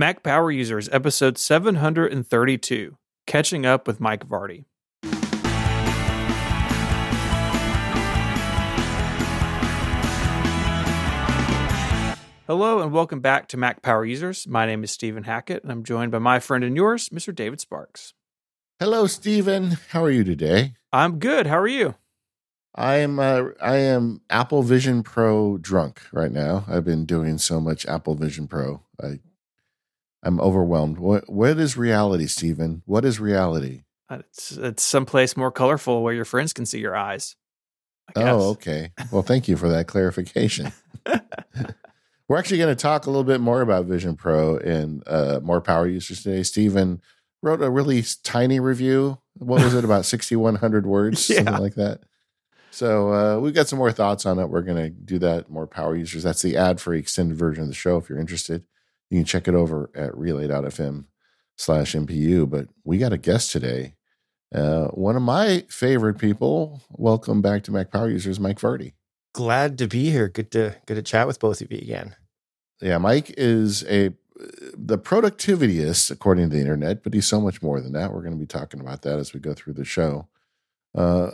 Mac Power Users, episode 732 Catching Up with Mike Vardy. Hello and welcome back to Mac Power Users. My name is Stephen Hackett and I'm joined by my friend and yours, Mr. David Sparks. Hello, Stephen. How are you today? I'm good. How are you? I am uh, I am Apple Vision Pro drunk right now. I've been doing so much Apple Vision Pro. I I'm overwhelmed. What what is reality, Stephen? What is reality? Uh, It's it's someplace more colorful where your friends can see your eyes. Oh, okay. Well, thank you for that clarification. We're actually going to talk a little bit more about Vision Pro and uh, more power users today. Stephen wrote a really tiny review. What was it about 6,100 words, Yeah. something like that? So uh, we've got some more thoughts on it. We're going to do that. More power users. That's the ad-free extended version of the show. If you're interested, you can check it over at relay.fm slash MPU. But we got a guest today. Uh, one of my favorite people. Welcome back to Mac Power Users, Mike Vardy. glad to be here. Good to good to chat with both of you again. Yeah, Mike is a the productivityist according to the internet, but he's so much more than that. We're going to be talking about that as we go through the show. Uh,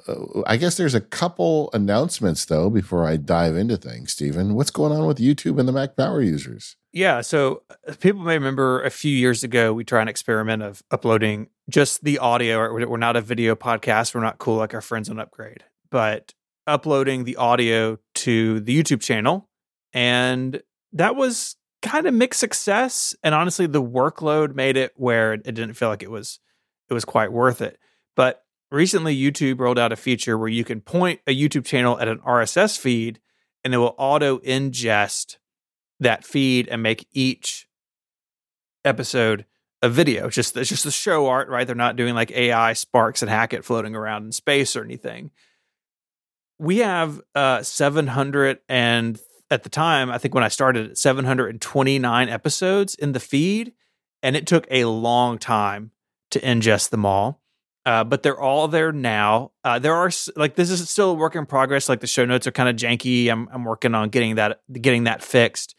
I guess there's a couple announcements though before I dive into things. Stephen, what's going on with YouTube and the Mac Power users? Yeah, so uh, people may remember a few years ago we tried an experiment of uploading just the audio. We're we're not a video podcast. We're not cool like our friends on Upgrade, but uploading the audio to the YouTube channel, and that was kind of mixed success. And honestly, the workload made it where it didn't feel like it was it was quite worth it. But recently, YouTube rolled out a feature where you can point a YouTube channel at an RSS feed, and it will auto ingest that feed and make each episode a video. It's just it's just the show art, right? They're not doing like AI Sparks and Hackett floating around in space or anything. We have uh 700 and at the time, I think when I started 729 episodes in the feed and it took a long time to ingest them all. Uh, but they're all there now. Uh, there are like this is still a work in progress. Like the show notes are kind of janky. I'm I'm working on getting that getting that fixed.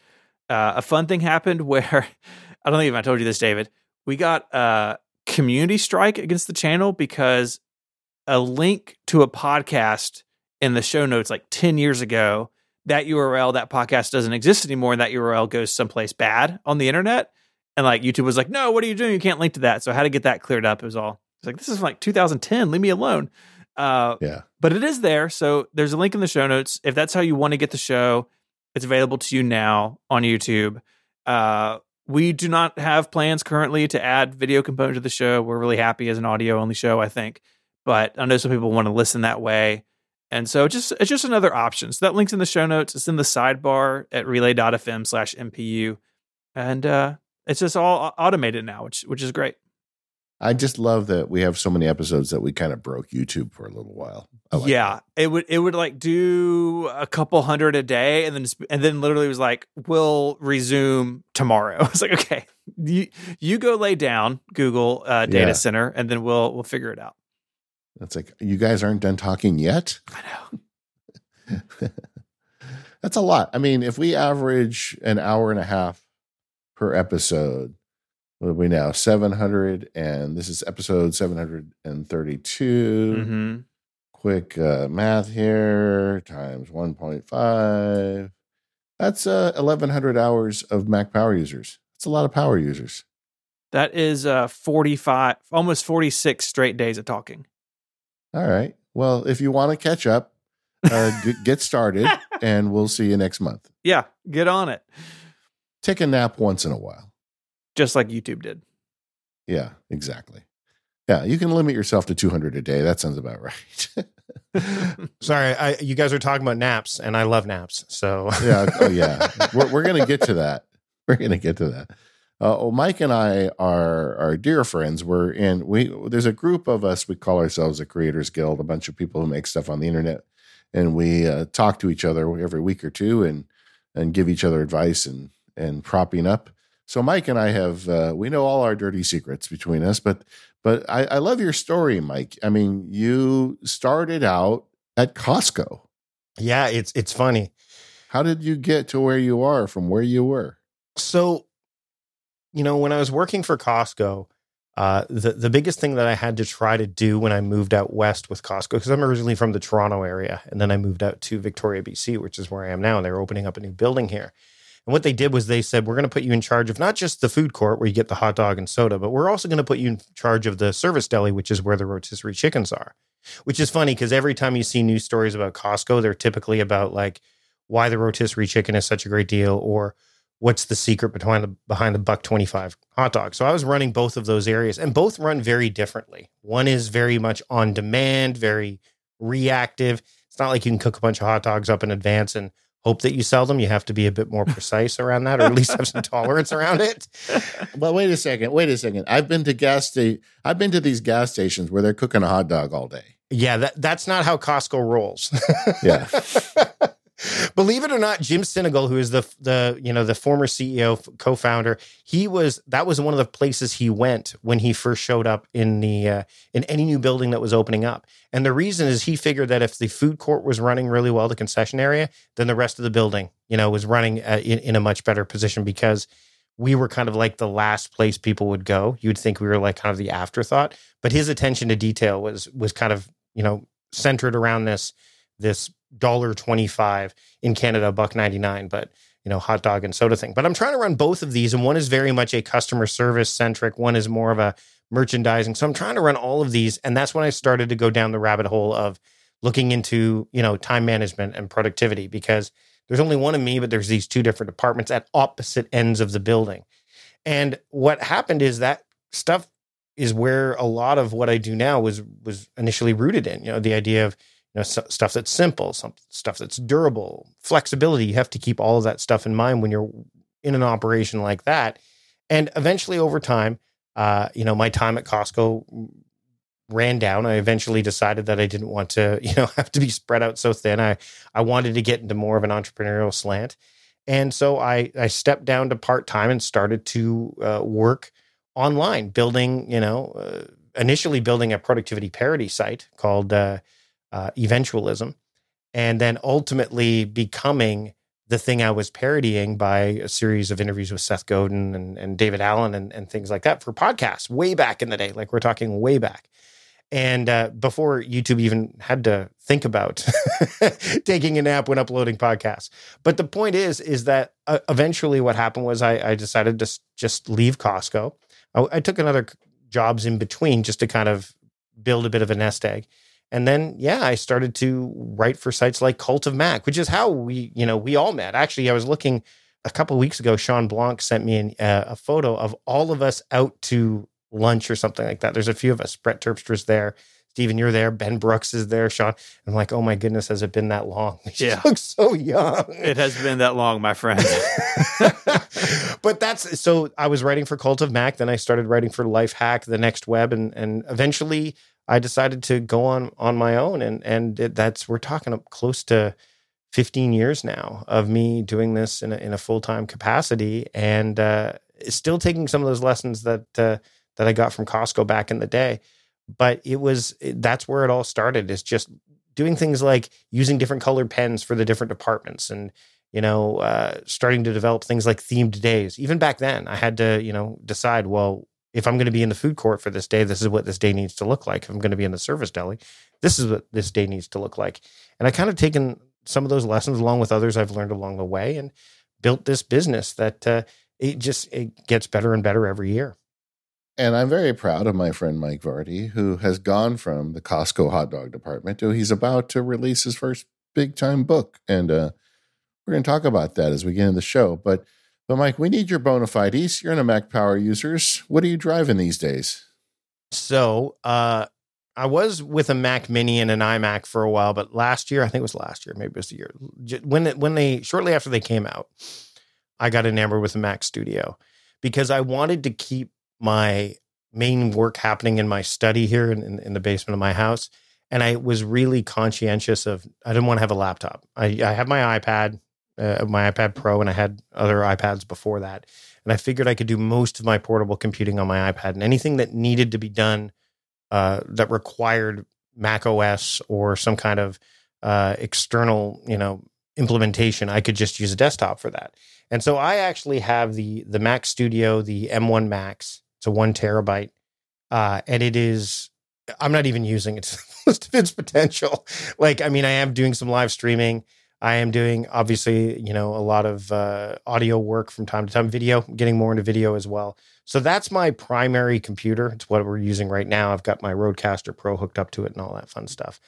Uh, a fun thing happened where I don't think I told you this, David. We got a community strike against the channel because a link to a podcast in the show notes like 10 years ago, that URL, that podcast doesn't exist anymore, and that URL goes someplace bad on the internet. And like YouTube was like, no, what are you doing? You can't link to that. So had to get that cleared up. It was all it's like this is from like 2010. Leave me alone. Uh, Yeah, but it is there. So there's a link in the show notes. If that's how you want to get the show, it's available to you now on YouTube. Uh, we do not have plans currently to add video component to the show. We're really happy as an audio only show, I think. But I know some people want to listen that way. And so just it's just another option. So that link's in the show notes. It's in the sidebar at relay.fm slash MPU. And uh, it's just all automated now, which which is great. I just love that we have so many episodes that we kind of broke YouTube for a little while. Like yeah, it would it would like do a couple hundred a day, and then and then literally was like, "We'll resume tomorrow." I was like, "Okay, you you go lay down, Google uh, data Yeah. center, and then we'll we'll figure it out." that. It's like you guys aren't done talking yet. I know. That's a lot. I mean, if we average an hour and a half per episode, what are we now? 700, and this is episode 732. hmm Quick uh, math here times 1.5. That's uh, 1,100 hours of Mac power users. That's a lot of power users. That is uh forty five, almost forty six straight days of talking. All right. Well, if you want to catch up, uh, g- get started, and we'll see you next month. Yeah, get on it, Take a nap once in a while. Just like YouTube did. Yeah, exactly. Yeah, you can limit yourself to 200 a day. That sounds about right. Sorry, I, you guys are talking about naps, and I love naps. So yeah. Oh, yeah. We're, we're going to get to that. We're going to get to that. Uh, well, Mike and I are are dear friends. We're in we. There's a group of us. We call ourselves a Creators Guild. A bunch of people who make stuff on the internet, and we uh, talk to each other every week or two, and and give each other advice and and propping up. So Mike and I have uh, we know all our dirty secrets between us, but but I, I love your story, Mike. I mean, you started out at Costco. yeah, it's it's funny. How did you get to where you are from where you were? So you know, when I was working for Costco, uh, the the biggest thing that I had to try to do when I moved out west with Costco, because I'm originally from the Toronto area, and then I moved out to Victoria, BC, which is where I am now, and they're opening up a new building here. And what they did was they said, we're going to put you in charge of not just the food court where you get the hot dog and soda, but we're also going to put you in charge of the service deli, which is where the rotisserie chickens are. Which is funny because every time you see news stories about Costco, they're typically about like why the rotisserie chicken is such a great deal or what's the secret behind the behind the buck 25 hot dog. So i was running both of those areas and both run very differently. One is very much on demand very reactive. It's not like you can cook a bunch of hot dogs up in advance and hope that you sell them. You have to be a bit more precise around that or at least have some tolerance around it. Well wait a second wait a second. I've been to gas sta- i've been to these gas stations where they're cooking a hot dog all day. Yeah that, that's not how costco rolls. Yeah Believe it or not, Jim Sinegal, who is the the you know the former CEO co-founder, he was that was one of the places he went when he first showed up in the uh, in any new building that was opening up. And the reason is he figured that if the food court was running really well, the concession area, then the rest of the building, you know, was running uh, in, in a much better position because we were kind of like the last place people would go. You'd think we were like kind of the afterthought, but his attention to detail was was kind of you know centered around this this dollar twenty five in Canada, buck ninety nine, but you know, hot dog and soda thing. But I'm trying to run both of these, and one is very much a customer service centric. One is more of a merchandising. So I'm trying to run all of these, and that's when I started to go down the rabbit hole of looking into you know time management and productivity because there's only one of me, but there's these two different departments at opposite ends of the building. And what happened is that stuff is where a lot of what I do now was was initially rooted in. You know, the idea of know, stuff that's simple, some stuff that's durable, flexibility. You have to keep all of that stuff in mind when you're in an operation like that. And eventually, over time, uh, you know, my time at Costco ran down. I eventually decided that I didn't want to, you know, have to be spread out so thin. I I wanted to get into more of an entrepreneurial slant, and so I I stepped down to part time and started to uh, work online, building, you know, uh, initially building a productivity parity site called uh, eventualism, and then ultimately becoming the thing I was parodying by a series of interviews with Seth Godin and, and David Allen and, and things like that for podcasts way back in the day. Like we're talking way back. And uh, before YouTube even had to think about taking a nap when uploading podcasts. But the point is, is that uh, eventually what happened was I, I decided to just leave Costco. I, I took another jobs in between just to kind of build a bit of a nest egg. And then, yeah, I started to write for sites like Cult of Mac, which is how we, you know, we all met. Actually, I was looking a couple weeks ago. Shawn Blanc sent me an, uh, a photo of all of us out to lunch or something like that. There's a few of us. Brett Terpstra's there. Stephen, you're there. Ben Brooks is there. Shawn. I'm like, oh my goodness, has it been that long? He yeah. looks so young. It has been that long, my friend. but that's so I was writing for Cult of Mac. Then I started writing for Lifehack, the next web, and and eventually I decided to go on on my own, and and it, that's we're talking close to 15 years now of me doing this in a, in a full time capacity, and uh, still taking some of those lessons that uh, that I got from Costco back in the day. But it was that's where it all started. Is just doing things like using different colored pens for the different departments, and you know, uh, starting to develop things like themed days. Even back then, I had to you know decide well if I'm going to be in the food court for this day, this is what this day needs to look like. If I'm going to be in the service deli, this is what this day needs to look like. And I kind of taken some of those lessons along with others I've learned along the way and built this business that uh, it just it gets better and better every year. And I'm very proud of my friend Mike Vardy, who has gone from the Costco hot dog department to he's about to release his first big time book. And uh, we're going to talk about that as we get into the show. But but Mike, we need your bona fides. You're in a Mac Power users. What are you driving these days? So, uh, I was with a Mac Mini and an iMac for a while, but last year, I think it was last year, maybe it was the year when it, when they shortly after they came out, I got enamored with the Mac Studio because I wanted to keep my main work happening in my study here in, in, in the basement of my house, and I was really conscientious of I didn't want to have a laptop. I, I have my iPad uh, my iPad Pro, and I had other iPads before that. And I figured I could do most of my portable computing on my iPad, and anything that needed to be done uh, that required Mac OS or some kind of uh, external, you know, implementation, I could just use a desktop for that. And so I actually have the the Mac Studio, the M1 Max. It's a one terabyte, uh, and it is. I'm not even using it to most of its potential. Like, I mean, I am doing some live streaming. I am doing obviously, you know, a lot of uh, audio work from time to time, video, getting more into video as well. So that's my primary computer. It's what we're using right now. I've got my Rodecaster Pro hooked up to it and all that fun stuff.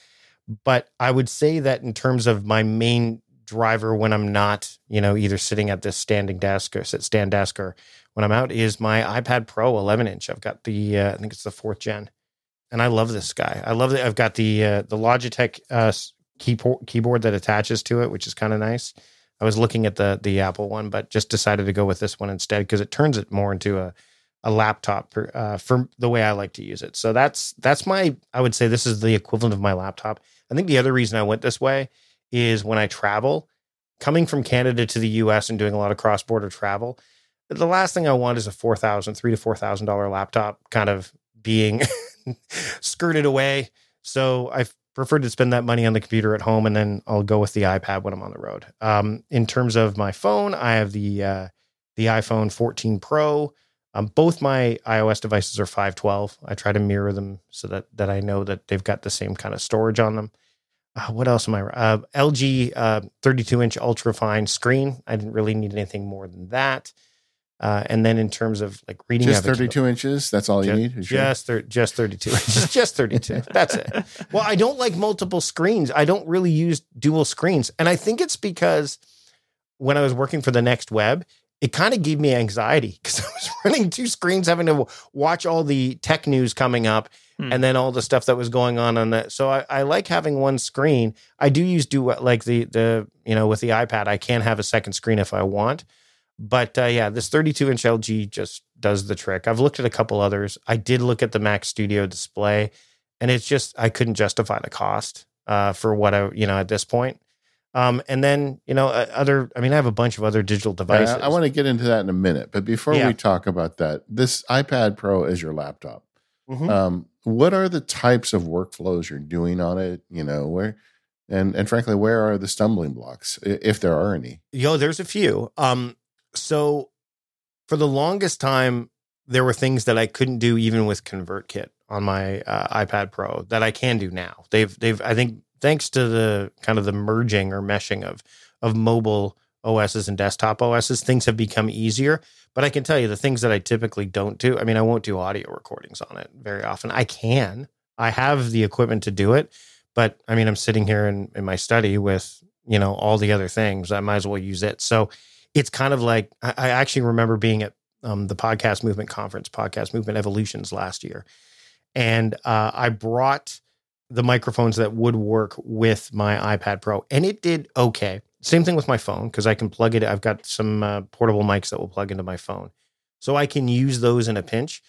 But I would say that in terms of my main driver when I'm not, you know, either sitting at this standing desk or sit stand desk or when I'm out is my iPad Pro 11 inch. I've got the, uh, I think it's the fourth gen, and I love this guy. I love that I've got the uh, the Logitech uh, keyboard keyboard that attaches to it, which is kind of nice. I was looking at the the Apple one, but just decided to go with this one instead because it turns it more into a a laptop for, uh, for the way I like to use it. So that's that's my I would say this is the equivalent of my laptop. I think the other reason I went this way is when I travel, coming from Canada to the US and doing a lot of cross border travel, the last thing I want is a four thousand, three to four thousand dollar laptop kind of being skirted away. So I preferred to spend that money on the computer at home, and then I'll go with the iPad when I'm on the road. Um, in terms of my phone, I have the uh, the iPhone 14 Pro. Um, both my iOS devices are 512. I try to mirror them so that that I know that they've got the same kind of storage on them. Uh, what else am I? Uh, LG uh, 32 inch ultra fine screen. I didn't really need anything more than that. Uh, and then in terms of like reading, just 32 inches. That's all you just, need. Just, thir- just 32 inches. just 32. That's it. Well, I don't like multiple screens. I don't really use dual screens. And I think it's because when I was working for the next web, it kind of gave me anxiety because I was running two screens, having to watch all the tech news coming up hmm. and then all the stuff that was going on on that. So I, I like having one screen. I do use do like the the you know with the iPad, I can have a second screen if I want. But uh, yeah, this 32 inch LG just does the trick. I've looked at a couple others. I did look at the Mac Studio display, and it's just I couldn't justify the cost uh, for what I you know at this point. Um, and then you know other. I mean, I have a bunch of other digital devices. I, I want to get into that in a minute, but before yeah. we talk about that, this iPad Pro is your laptop. Mm-hmm. Um, what are the types of workflows you're doing on it? You know where and and frankly where are the stumbling blocks if there are any yo there's a few um so for the longest time, there were things that I couldn't do even with ConvertKit on my uh, iPad Pro that I can do now. They've they've I think thanks to the kind of the merging or meshing of of mobile OSs and desktop OSs, things have become easier. But I can tell you the things that I typically don't do. I mean, I won't do audio recordings on it very often. I can. I have the equipment to do it, but I mean, I'm sitting here in, in my study with you know all the other things. I might as well use it. So it's kind of like I, I actually remember being at um, the podcast movement conference, podcast movement evolutions last year, and uh, I brought the microphones that would work with my iPad Pro, and it did okay. Same thing with my phone because I can plug it. I've got some uh, portable mics that will plug into my phone, so I can use those in a pinch.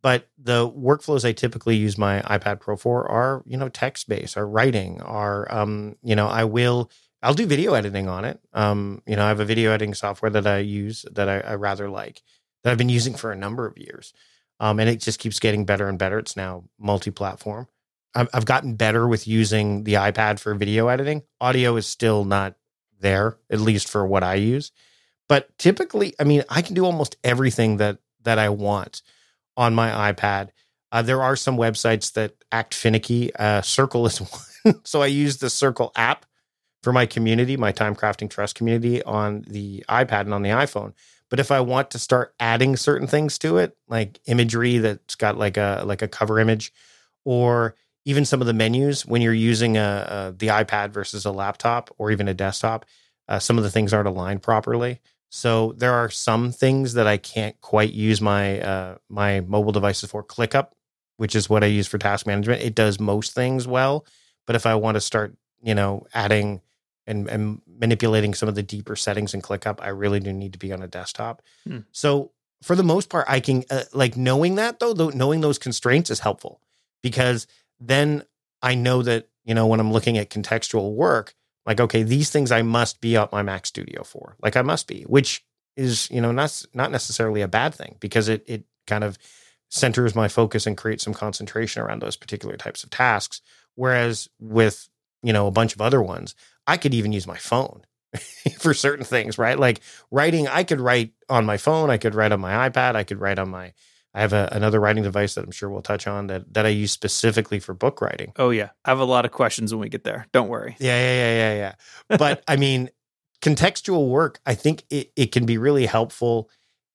But the workflows I typically use my iPad Pro for are, you know, text based, are writing, are, um, you know, I will I'll do video editing on it. Um, you know, I have a video editing software that I use that I, I rather like that I've been using for a number of years. Um, and it just keeps getting better and better. It's now multi-platform. I've, I've gotten better with using the iPad for video editing. Audio is still not there, at least for what I use. But typically, I mean, I can do almost everything that that I want on my iPad. Uh, there are some websites that act finicky. Uh, Circle is one, so I use the Circle app for my community, my time crafting trust community on the iPad and on the iPhone. But if I want to start adding certain things to it, like imagery that's got like a like a cover image, or even some of the menus when you're using a, a the iPad versus a laptop or even a desktop, uh, some of the things aren't aligned properly. So there are some things that I can't quite use my uh, my mobile devices for. ClickUp, which is what I use for task management, it does most things well. But if I want to start, you know, adding and, and manipulating some of the deeper settings in ClickUp, I really do need to be on a desktop. Hmm. So for the most part, I can uh, like knowing that though, though, knowing those constraints is helpful because then I know that you know when I'm looking at contextual work, like okay, these things I must be out my Mac Studio for, like I must be, which is you know not not necessarily a bad thing because it it kind of centers my focus and creates some concentration around those particular types of tasks. Whereas with you know a bunch of other ones, I could even use my phone for certain things, right? Like writing, I could write on my phone, I could write on my iPad, I could write on my I have a, another writing device that I'm sure we'll touch on that that I use specifically for book writing. Oh yeah, I have a lot of questions when we get there. Don't worry. Yeah, yeah, yeah, yeah, yeah. But I mean, contextual work, I think it, it can be really helpful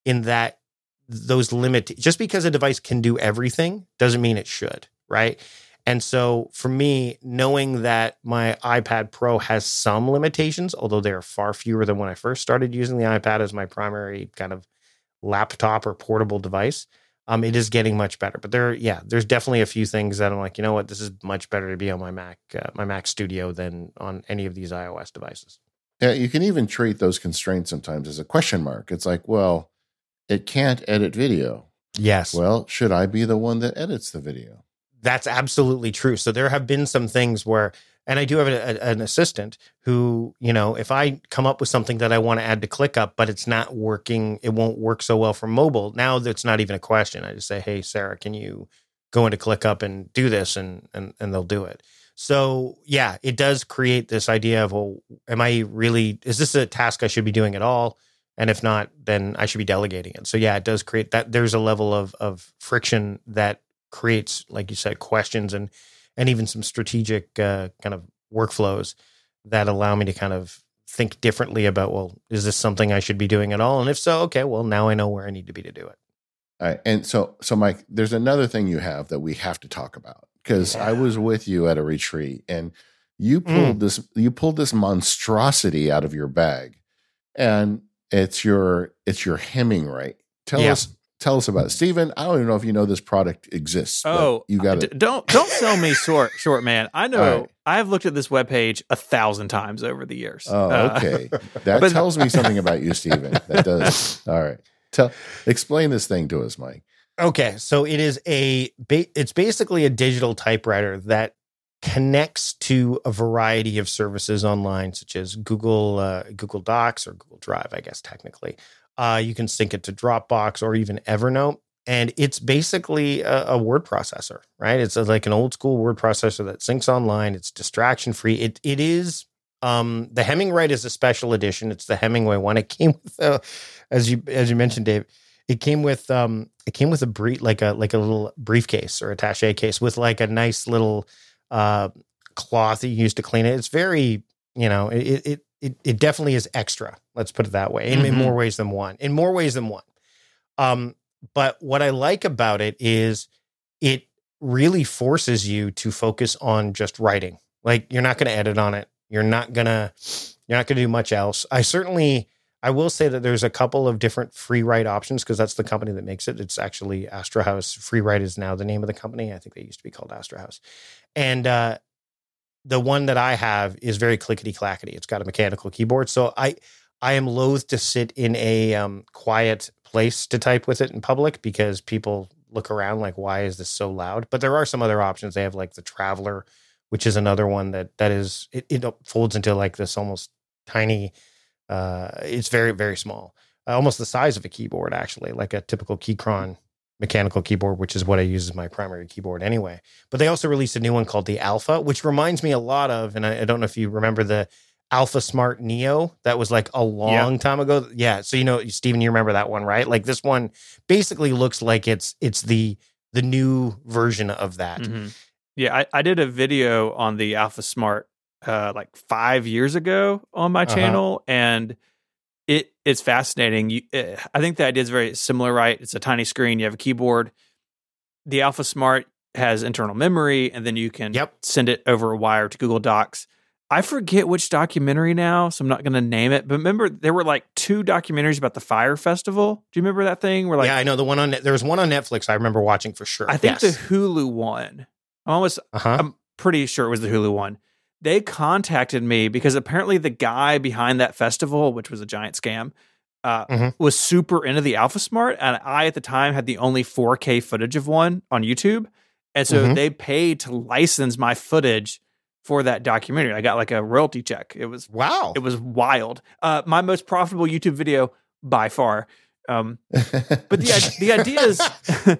in that those limit just because a device can do everything doesn't mean it should, right? And so for me, knowing that my iPad Pro has some limitations, although they are far fewer than when I first started using the iPad as my primary kind of laptop or portable device, um, it is getting much better. But there, yeah, there's definitely a few things that I'm like, you know what, this is much better to be on my Mac, uh, my Mac Studio than on any of these iOS devices. Yeah, you can even treat those constraints sometimes as a question mark. It's like, well, it can't edit video. Yes. Well, should I be the one that edits the video? That's absolutely true. So there have been some things where, and I do have a, a, an assistant who, you know, if I come up with something that I want to add to ClickUp, but it's not working, it won't work so well for mobile. Now that's not even a question. I just say, hey, Sarah, can you go into ClickUp and do this? And, and, and they'll do it. So yeah, it does create this idea of, well, am I really, is this a task I should be doing at all? And if not, then I should be delegating it. So yeah, it does create that. There's a level of of friction that creates, like you said, questions and and even some strategic uh, kind of workflows that allow me to kind of think differently about well is this something i should be doing at all and if so okay well now i know where i need to be to do it all right and so so mike there's another thing you have that we have to talk about because yeah. i was with you at a retreat and you pulled mm. this you pulled this monstrosity out of your bag and it's your it's your Hemingwrite Tell yeah. us tell us about it. Stephen, I don't even know if you know this product exists. Oh, you got it. Don't don't sell me short, short man. I know. Right. I've looked at this webpage a thousand times over the years. Oh, uh, okay. Uh, that but, tells me something about you, Stephen. That does. All right. Tell explain this thing to us, Mike. Okay, so it is a it's basically a digital typewriter that connects to a variety of services online, such as Google uh, Google Docs or Google Drive, I guess technically. Uh, you can sync it to Dropbox or even Evernote, and it's basically a, a word processor, right? It's a, like an old school word processor that syncs online. It's distraction free. It it is. Um, the Hemingwrite is a special edition. It's the Hemingway one. It came with, uh, as you as you mentioned, Dave. It came with um, it came with a brief like a like a little briefcase or attaché case with like a nice little uh, cloth that you use to clean it. It's very, you know, it it it, it definitely is extra. Let's put it that way. In, mm-hmm. in more ways than one. In more ways than one. Um, but what I like about it is it really forces you to focus on just writing. Like you're not going to edit on it. You're not gonna you're not gonna do much else. I certainly I will say that there's a couple of different Freewrite options because that's the company that makes it. It's actually Astra House. Freewrite is now the name of the company. I think they used to be called Astrohaus. And uh, the one that I have is very clickety clackety. It's got a mechanical keyboard, so I I am loath to sit in a um, quiet place to type with it in public because people look around like, why is this so loud? But there are some other options. They have like the Traveler, which is another one that that is it, it folds into like this almost tiny. Uh, it's very very small, uh, almost the size of a keyboard actually, like a typical Keychron mechanical keyboard, which is what I use as my primary keyboard anyway. But they also released a new one called the Alpha, which reminds me a lot of, and I, I don't know if you remember the AlphaSmart Neo that was like a long yeah. time ago. Yeah. So you know, Stephen, you remember that one, right? Like this one basically looks like it's it's the the new version of that. Mm-hmm. Yeah, I, I did a video on the AlphaSmart uh like five years ago on my uh-huh. channel and it it's fascinating. You, uh, I think the idea is very similar, right? It's a tiny screen. You have a keyboard. The AlphaSmart has internal memory, and then you can yep. send it over a wire to Google Docs. I forget which documentary now, so I'm not going to name it. But remember, there were like two documentaries about the Fyre Festival. Do you remember that thing? Where like, yeah, I know the one on there was one on Netflix. I remember watching for sure. I think yes. the Hulu one. I'm almost. Uh-huh. I'm pretty sure it was the Hulu one they contacted me because apparently the guy behind that festival, which was a giant scam, uh, mm-hmm. was super into the AlphaSmart, and I at the time had the only 4K footage of one on YouTube, and so mm-hmm. they paid to license my footage for that documentary. I got like a royalty check. It was wow. It was wild. Uh, my most profitable YouTube video by far. Um, but the the idea is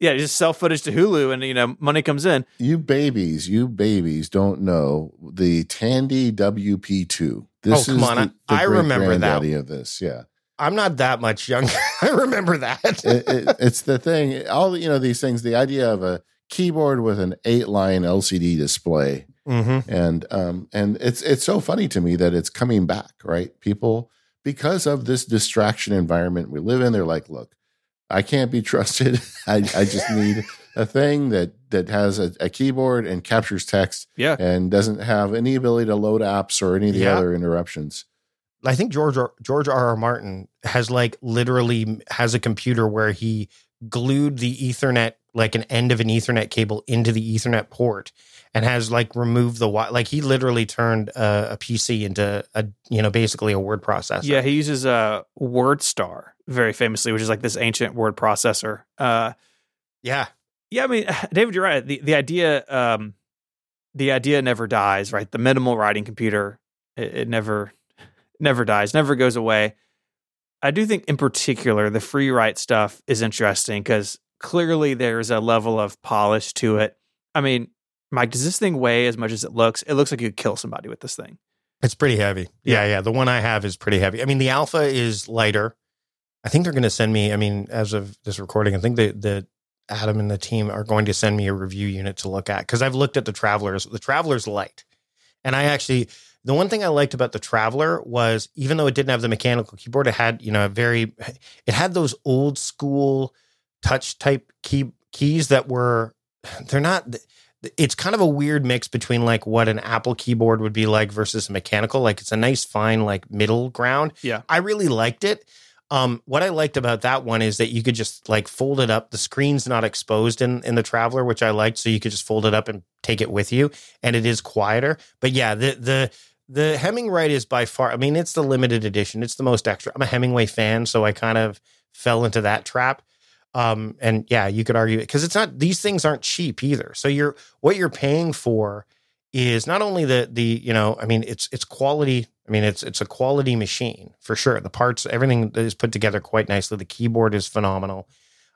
Yeah, just sell footage to Hulu, and you know money comes in. You babies, you babies don't know the Tandy WP2. This Oh, come is on. the, I- the I remember that. of this. Yeah. I'm not that much younger. I remember that. it, it, it's the thing. All you know, these things. The idea of a keyboard with an eight-line LCD display, mm-hmm. and um, and it's it's so funny to me that it's coming back. Right, people because of this distraction environment we live in. They're like, look, I can't be trusted. I, I just need a thing that that has a, a keyboard and captures text Yeah, and doesn't have any ability to load apps or any of the Yeah. other interruptions. I think George R- George R. R. Martin has like literally has a computer where he glued the Ethernet like an end of an Ethernet cable into the Ethernet port and has like removed the like he literally turned a, a PC into a you know basically a word processor. yeah. He uses a WordStar very famously, which is like this ancient word processor. Uh, yeah, yeah, I mean, David, you're right. The the idea, um, the idea never dies, right? The minimal writing computer, it, it never, never dies, never goes away. I do think, in particular, the Freewrite stuff is interesting because clearly there's a level of polish to it. I mean, Mike, does this thing weigh as much as it looks? It looks like you could kill somebody with this thing. It's pretty heavy. Yeah, yeah. The one I have is pretty heavy. I mean, the alpha is lighter. I think they're going to send me. I mean, as of this recording, I think the the Adam and the team are going to send me a review unit to look at because I've looked at the Travelers. The Traveler's light, and I actually the one thing I liked about the Traveler was even though it didn't have the mechanical keyboard, it had you know a very it had those old school touch type key keys that were they're not it's kind of a weird mix between like what an Apple keyboard would be like versus a mechanical. Like it's a nice fine like middle ground. Yeah. I really liked it. Um, what I liked about that one is that you could just like fold it up. The screen's not exposed in in the Traveler, which I liked. So you could just fold it up and take it with you, and it is quieter. But yeah, the the the Hemingwrite is by far. I mean, it's the limited edition. It's the most extra. I'm a Hemingway fan, so I kind of fell into that trap. Um, and yeah, you could argue it because it's not. These things aren't cheap either. So you're what you're paying for is not only the the you know I mean it's it's quality. I mean it's it's a quality machine for sure. The parts, everything is put together quite nicely. The keyboard is phenomenal.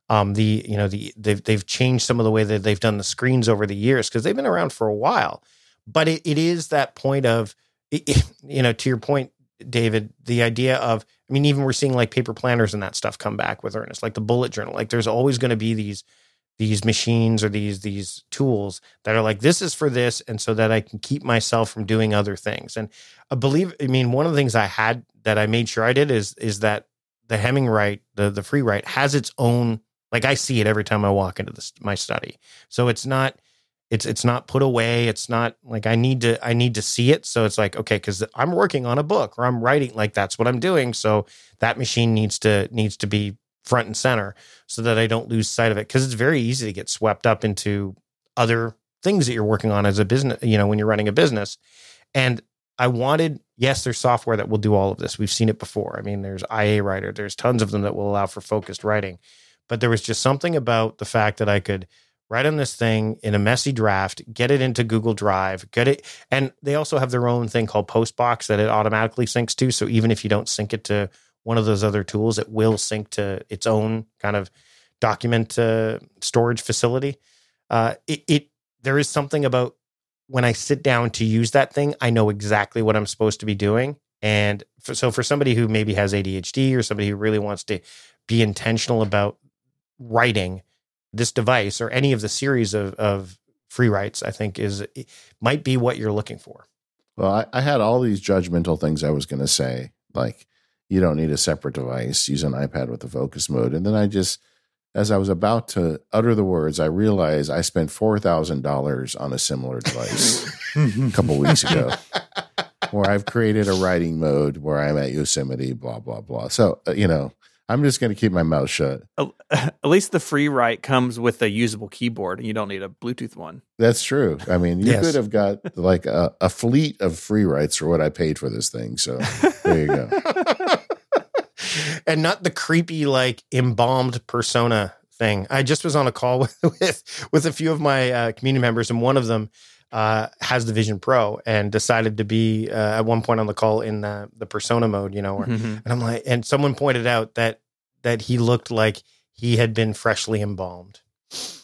Um, the you know the they've they've changed some of the way that they've done the screens over the years because they've been around for a while. But it, it is that point of it, it- you know to your point, David, the idea of I mean even we're seeing like paper planners and that stuff come back with earnest, like the bullet journal. Like there's always going to be these these machines or these these tools that are like this is for this and so that I can keep myself from doing other things. And I believe I mean one of the things I had that I made sure I did is is that the Hemingwrite, the the Freewrite has its own like I see it every time I walk into this, my study. So it's not it's it's not put away. It's not like I need to I need to see it. So it's like okay cuz I'm working on a book or I'm writing like that's what I'm doing. So that machine needs to needs to be front and center so that I don't lose sight of it cuz it's very easy to get swept up into other things that you're working on as a business, you know, when you're running a business. And I wanted, yes, there's software that will do all of this. We've seen it before. I mean, there's IA Writer, there's tons of them that will allow for focused writing. But there was just something about the fact that I could write on this thing in a messy draft, get it into Google Drive, get it. And they also have their own thing called Postbox that it automatically syncs to. So even if you don't sync it to one of those other tools, it will sync to its own kind of document uh, storage facility. Uh, it, it there is something about when I sit down to use that thing, I know exactly what I'm supposed to be doing. And for, so for somebody who maybe has ADHD or somebody who really wants to be intentional about writing this device or any of the series of, of Freewrites, I think is might be what you're looking for. Well, I, I had all these judgmental things I was going to say, like you don't need a separate device. Use an iPad with the focus mode, and then I just, as I was about to utter the words, I realized I spent four thousand dollars on a similar device a couple weeks ago, where I've created a writing mode where I'm at Yosemite, blah blah blah. So uh, you know, I'm just going to keep my mouth shut. At least the Freewrite comes with a usable keyboard, and you don't need a Bluetooth one. That's true. I mean, you Yes. could have got like a, a fleet of Freewrites for what I paid for this thing. So there you go. and not the creepy like embalmed persona thing. I just was on a call with with, with a few of my uh, community members, and one of them uh, has the Vision Pro and decided to be uh, at one point on the call in the, the persona mode. You know, where, Mhm. and I'm like, and someone pointed out that that he looked like he had been freshly embalmed.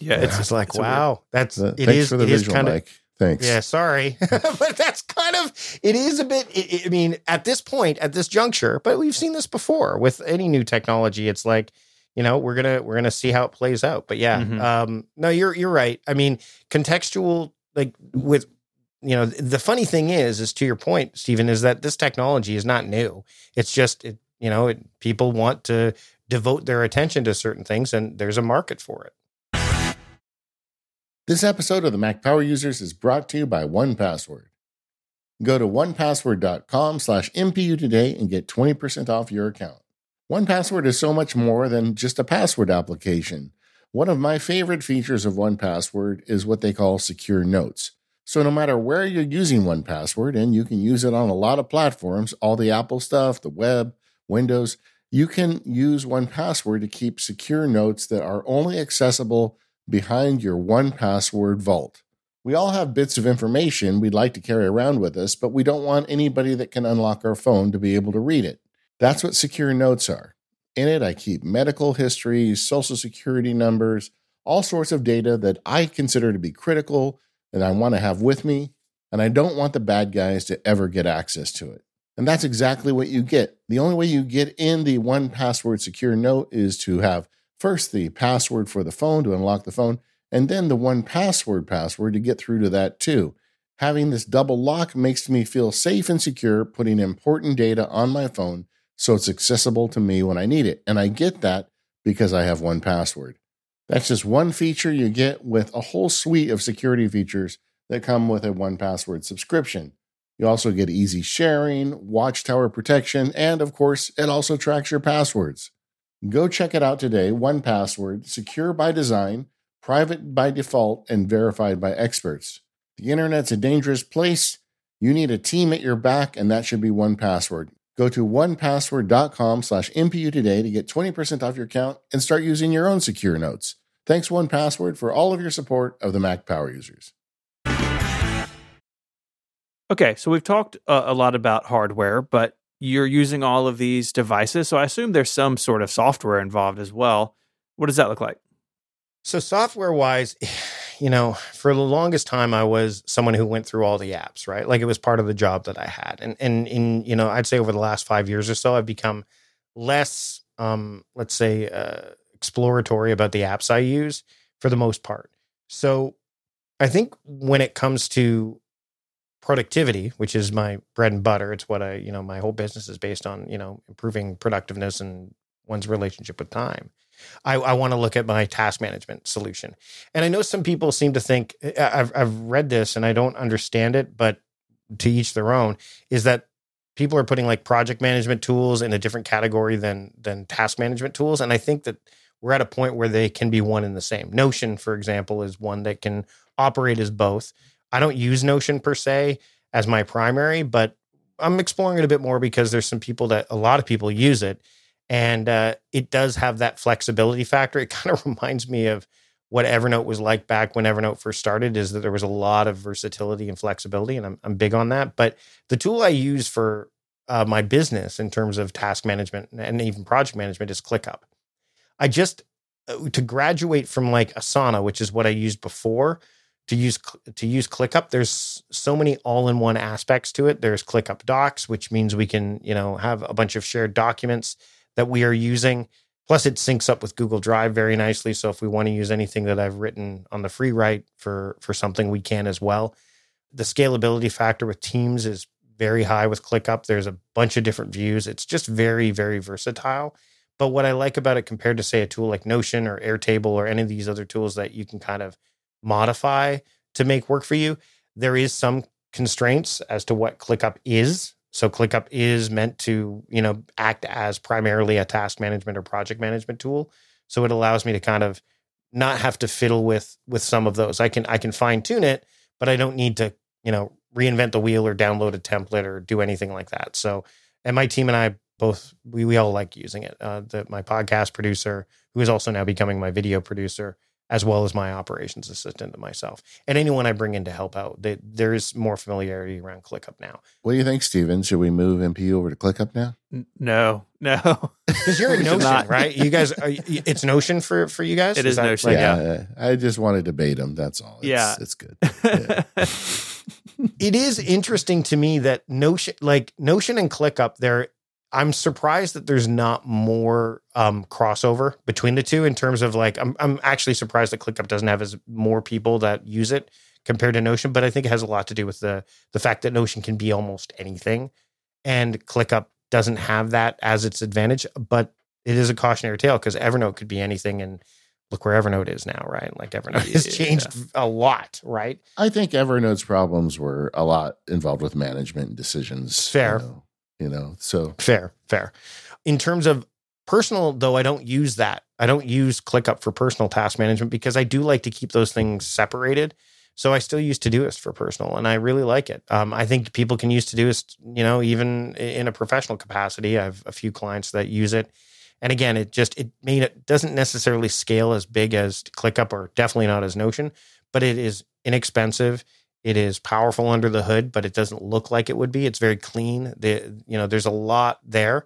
Yeah, It's it's just like, it's a weird- wow, that's Uh, it thanks is for the it is visual, kind of Thanks. Yeah, sorry, but that's kind of it is a bit. I I mean, at this point, at this juncture, but we've seen this before with any new technology. It's like you know we're gonna we're gonna see how it plays out. But yeah, Mhm. um, no, you're you're right. I mean, contextual like with you know the funny thing is is to your point, Stephen, is that this technology is not new. It's just it, you know it, people want to devote their attention to certain things, and there's a market for it. This episode of the Mac Power Users is brought to you by 1Password. Go to onepassword.com slash MPU today and get 20% off your account. 1Password is so much more than just a password application. One of my favorite features of 1Password is what they call secure notes. So no matter where you're using 1Password, and you can use it on a lot of platforms, all the Apple stuff, the web, Windows, you can use 1Password to keep secure notes that are only accessible behind your one password vault. We all have bits of information we'd like to carry around with us, but we don't want anybody that can unlock our phone to be able to read it. That's what secure notes are. In it, I keep medical histories, social security numbers, all sorts of data that I consider to be critical that I want to have with me, and I don't want the bad guys to ever get access to it. And that's exactly what you get. The only way you get in the one password secure note is to have First, the password for the phone to unlock the phone, and then the one password password to get through to that too. Having this double lock makes me feel safe and secure putting important data on my phone so it's accessible to me when I need it. And I get that because I have one password. That's just one feature you get with a whole suite of security features that come with a one password subscription. You also get easy sharing, watchtower protection, and of course, it also tracks your passwords. Go check it out today. One password, secure by design, private by default, and verified by experts. The internet's a dangerous place. You need a team at your back, and that should be one password. Go to onepassword.com slash MPU today to get 20% off your account and start using your own secure notes. Thanks, One Password, for all of your support of the Mac Power users. Okay, so we've talked uh, a lot about hardware, but you're using all of these devices, so I assume there's some sort of software involved as well. What does that look like? So software wise, you know, for the longest time I was someone who went through all the apps, right? Like it was part of the job that I had. And and in, you know, I'd say over the last 5 years or so I've become less um let's say uh exploratory about the apps I use for the most part. So I think when it comes to productivity, which is my bread and butter, it's what I, you know, my whole business is based on, you know, improving productiveness and one's relationship with time. I, I want to look at my task management solution. And I know some people seem to think eh, I've, I've read this and I don't understand it, but to each their own is that people are putting like project management tools in a different category than than task management tools. And I think that we're at a point where they can be one and the same. Notion, for example, is one that can operate as both. I don't use Notion per se as my primary, but I'm exploring it a bit more because there's some people that a lot of people use it and uh, it does have that flexibility factor. It kind of reminds me of what Evernote was like back when Evernote first started. Is that there was a lot of versatility and flexibility, and I'm I'm big on that. But the tool I use for uh, my business in terms of task management and even project management is ClickUp. I just uh, to graduate from like Asana, which is what I used before, to use to use ClickUp. There's so many all-in-one aspects to it. There's ClickUp Docs, which means we can you know have a bunch of shared documents that we are using. Plus, it syncs up with Google Drive very nicely. So if we want to use anything that I've written on the Freewrite for for something, we can as well. The scalability factor with Teams is very high with ClickUp. There's a bunch of different views. It's just very very versatile. But what I like about it compared to say a tool like Notion or Airtable or any of these other tools that you can kind of modify to make work for you, there is some constraints as to what ClickUp is so ClickUp is meant to, you know, act as primarily a task management or project management tool. So it allows me to kind of not have to fiddle with with some of those. I can I can fine tune it, but I don't need to, you know, reinvent the wheel or download a template or do anything like that. So, and my team and I both we we all like using it. Uh, the, my podcast producer, who is also now becoming my video producer, as well as my operations assistant and myself and anyone I bring in to help out. They, there is more familiarity around ClickUp now. What do you think, Stephen? Should we move MPU over to ClickUp now? N- No, no. Because you're in Notion, not. right? You guys, are, it's Notion for for you guys. It is that Notion, like- Yeah. uh, I just want to debate them. That's all. It's, Yeah. it's good. Yeah. it is interesting to me that Notion, like Notion and ClickUp, there. I'm surprised that there's not more um, crossover between the two in terms of like. I'm I'm actually surprised that ClickUp doesn't have as more people that use it compared to Notion, but I think it has a lot to do with the the fact that Notion can be almost anything, and ClickUp doesn't have that as its advantage. But it is a cautionary tale because Evernote could be anything, and look where Evernote is now, right? Like Evernote has changed a lot, right? I think Evernote's problems were a lot involved with management decisions. Fair. You know, you know, so Fair, fair. In terms of personal, though, I don't use that. I don't use ClickUp for personal task management because I do like to keep those things separated. So I still use Todoist for personal, and I really like it. Um, I think people can use Todoist, you know, even in a professional capacity. I have a few clients that use it, and again, it just it made it doesn't necessarily scale as big as ClickUp, or definitely not as Notion, but it is inexpensive. It is powerful under the hood, but it doesn't look like it would be. It's very clean. The you know, there's a lot there,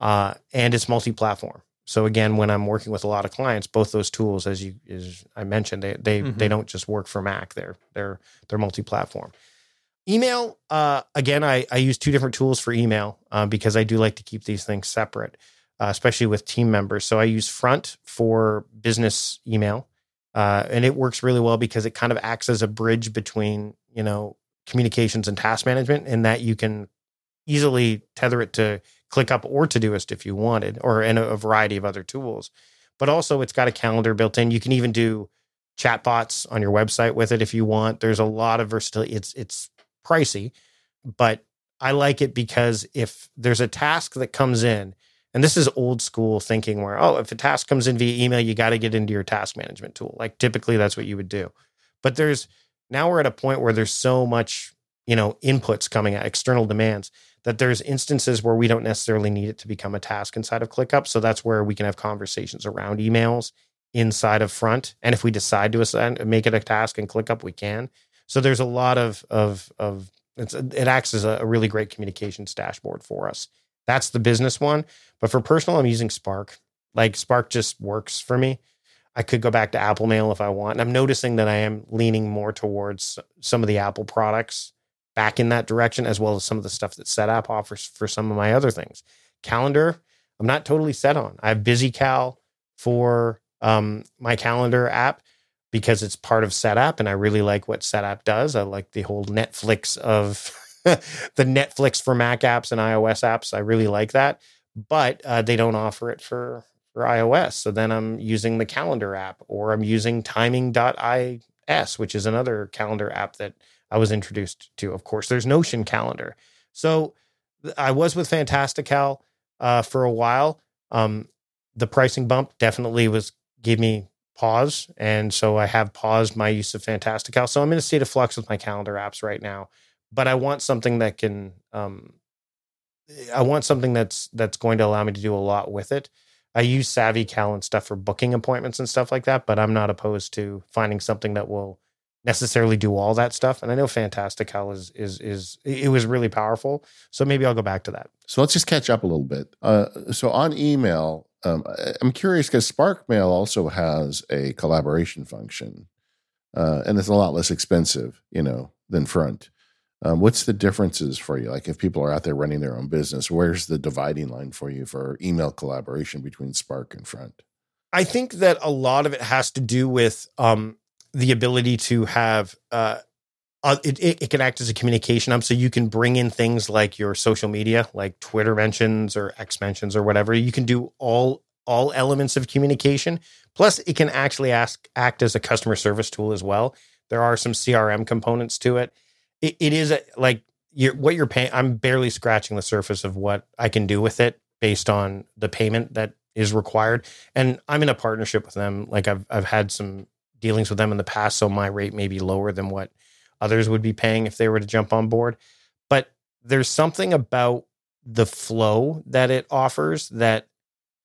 uh, and it's multi-platform. So again, when I'm working with a lot of clients, both those tools, as you as I mentioned, they they Mhm. they don't just work for Mac. They're they're they're multi-platform. Email, uh, again, I I use two different tools for email uh, because I do like to keep these things separate, uh, especially with team members. So I use Front for business email, uh, and it works really well because it kind of acts as a bridge between you know communications and task management, in that you can easily tether it to ClickUp or Todoist if you wanted, or in a, a variety of other tools. But also, it's got a calendar built in. You can even do chatbots on your website with it if you want. There's a lot of versatility. It's it's pricey, but I like it because if there's a task that comes in, and this is old school thinking where, oh, if a task comes in via email, you got to get into your task management tool. Like typically that's what you would do. But there's now we're at a point where there's so much, you know, inputs coming at external demands that there's instances where we don't necessarily need it to become a task inside of ClickUp. So that's where we can have conversations around emails inside of front. And if we decide to assign, make it a task in ClickUp, we can. So there's a lot of of of it's, it acts as a, a really great communications dashboard for us. That's the business one. But for personal, I'm using Spark. Like Spark just works for me. I could go back to Apple Mail if I want. And I'm noticing that I am leaning more towards some of the Apple products back in that direction, as well as some of the stuff that SetApp offers for some of my other things. Calendar, I'm not totally set on. I have BusyCal for um, my calendar app because it's part of SetApp, and I really like what SetApp does. I like the whole Netflix of the Netflix for Mac apps and iOS apps. I really like that, but uh, they don't offer it for for iOS. So then I'm using the calendar app, or I'm using Timing.is, which is another calendar app that I was introduced to. Of course, there's Notion Calendar. So I was with Fantastical uh, for a while. Um, the pricing bump definitely was gave me pause, and so I have paused my use of Fantastical. So I'm in a state of flux with my calendar apps right now. But I want something that can. Um, I want something that's that's going to allow me to do a lot with it. I use SavvyCal and stuff for booking appointments and stuff like that, but I'm not opposed to finding something that will necessarily do all that stuff. And I know Fantastical is is is it was really powerful, so maybe I'll go back to that. So let's just catch up a little bit. Uh, so on email, um, I'm curious because Spark Mail also has a collaboration function, uh, and it's a lot less expensive, you know, than Front. Um, what's the differences for you? Like if people are out there running their own business, where's the dividing line for you for email collaboration between Spark and Front? I think that a lot of it has to do with um, the ability to have uh, uh, it, it, it can act as a communication hub. So you can bring in things like your social media, like Twitter mentions or X mentions or whatever. You can do all all elements of communication. Plus, it can actually ask act as a customer service tool as well. There are some CRM components to it. It, it is a, like you're, what you're paying. I'm barely scratching the surface of what I can do with it based on the payment that is required. And I'm in a partnership with them. Like I've I've had some dealings with them in the past, so my rate may be lower than what others would be paying if they were to jump on board. But there's something about the flow that it offers that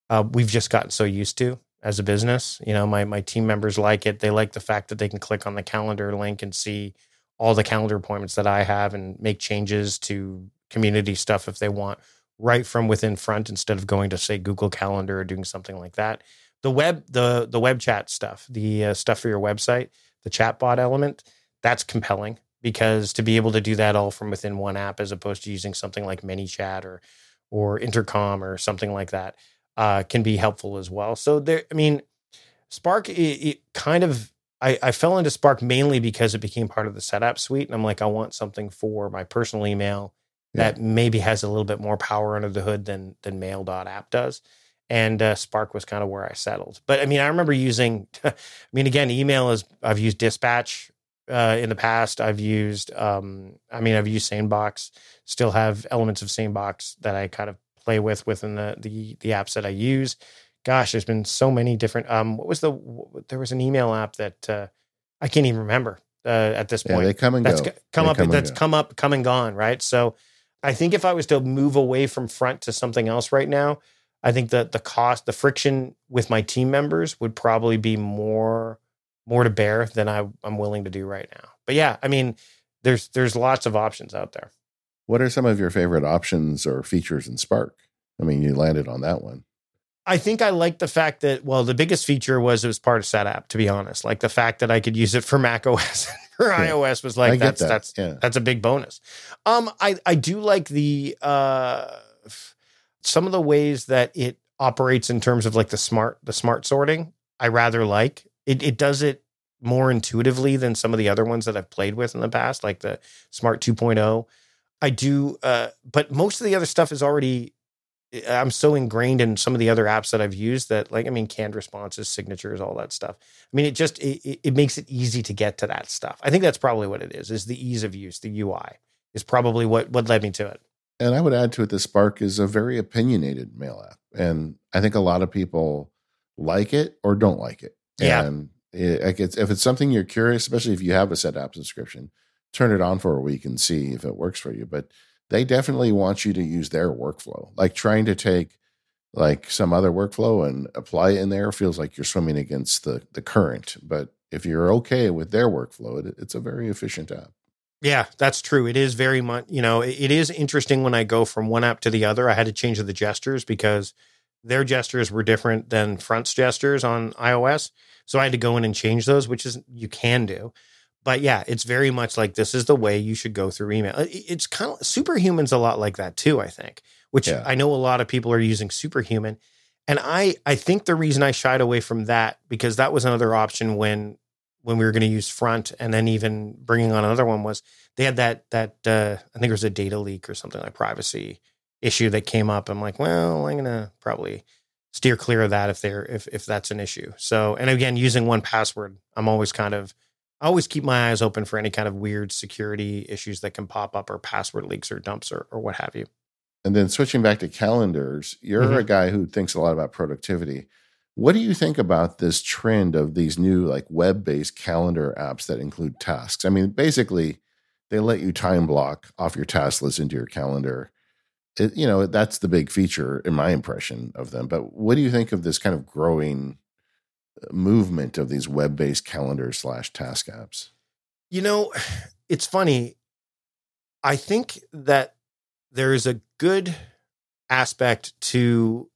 uh, we've just gotten so used to as a business. You know, my my team members like it. They like the fact that they can click on the calendar link and see all the calendar appointments that I have and make changes to community stuff if they want right from within front instead of going to say Google Calendar or doing something like that. The web the the web chat stuff, the uh, stuff for your website, the chatbot element, that's compelling because to be able to do that all from within one app as opposed to using something like ManyChat or or Intercom or something like that uh, can be helpful as well. So there, I mean, Spark it, it kind of I, I fell into Spark mainly because it became part of the Setapp suite, and I'm like, I want something for my personal email yeah. that maybe has a little bit more power under the hood than than Mail.app does. And uh, Spark was kind of where I settled. But I mean, I remember using, I mean, again, email is I've used Dispatch uh, in the past. I've used, um, I mean, I've used SaneBox. Still have elements of SaneBox that I kind of play with within the the the apps that I use. Gosh, there's been so many different. Um, what was the? There was an email app that uh, I can't even remember uh, at this point. Yeah, they come and that's go. Come they up. Come that's come up, come and gone. Right. So, I think if I was to move away from front to something else right now, I think that the cost, the friction with my team members would probably be more more to bear than I, I'm willing to do right now. But yeah, I mean, there's there's lots of options out there. What are some of your favorite options or features in Spark? I mean, you landed on that one. I think I like the fact that well, the biggest feature was it was part of SetApp. To be honest, like the fact that I could use it for Mac OS or yeah. iOS was like that's that. that's yeah. that's a big bonus. Um, I I do like the uh some of the ways that it operates in terms of like the smart the smart sorting. I rather like it. It does it more intuitively than some of the other ones that I've played with in the past, like the Smart 2.0. I do, uh, but most of the other stuff is already. I'm so ingrained in some of the other apps that I've used that, like, I mean, canned responses, signatures, all that stuff. I mean, it just it, it makes it easy to get to that stuff. I think that's probably what it is. Is the ease of use, the UI is probably what what led me to it. And I would add to it, the Spark is a very opinionated mail app, and I think a lot of people like it or don't like it. Yeah. And it, like it's, if it's something you're curious, especially if you have a SetApp subscription, turn it on for a week and see if it works for you. But they definitely want you to use their workflow. Like trying to take like some other workflow and apply it in there feels like you're swimming against the the current. But if you're okay with their workflow, it, it's a very efficient app. Yeah, that's true. It is very much, you know, it, is interesting when I go from one app to the other. I had to change the gestures because their gestures were different than Front's gestures on iOS. So I had to go in and change those, which is you can do. But yeah, it's very much like this is the way you should go through email. It's kind of superhuman's a lot like that too, I think, which Yeah. I know a lot of people are using superhuman. And I I think the reason I shied away from that because that was another option when when we were going to use front and then even bringing on another one was they had that that uh, I think it was a data leak or something like privacy issue that came up. I'm like, well, I'm gonna probably steer clear of that if they're if if that's an issue. So and again, using 1Password, I'm always kind of I always keep my eyes open for any kind of weird security issues that can pop up or password leaks or dumps or, or what have you. And then switching back to calendars, you're Mhm. a guy who thinks a lot about productivity. What do you think about this trend of these new like web-based calendar apps that include tasks? I mean, basically, they let you time block off your task list into your calendar. It, you know, that's the big feature in my impression of them. But what do you think of this kind of growing movement of these web-based calendar slash task apps? You know, it's funny. I think that there is a good aspect to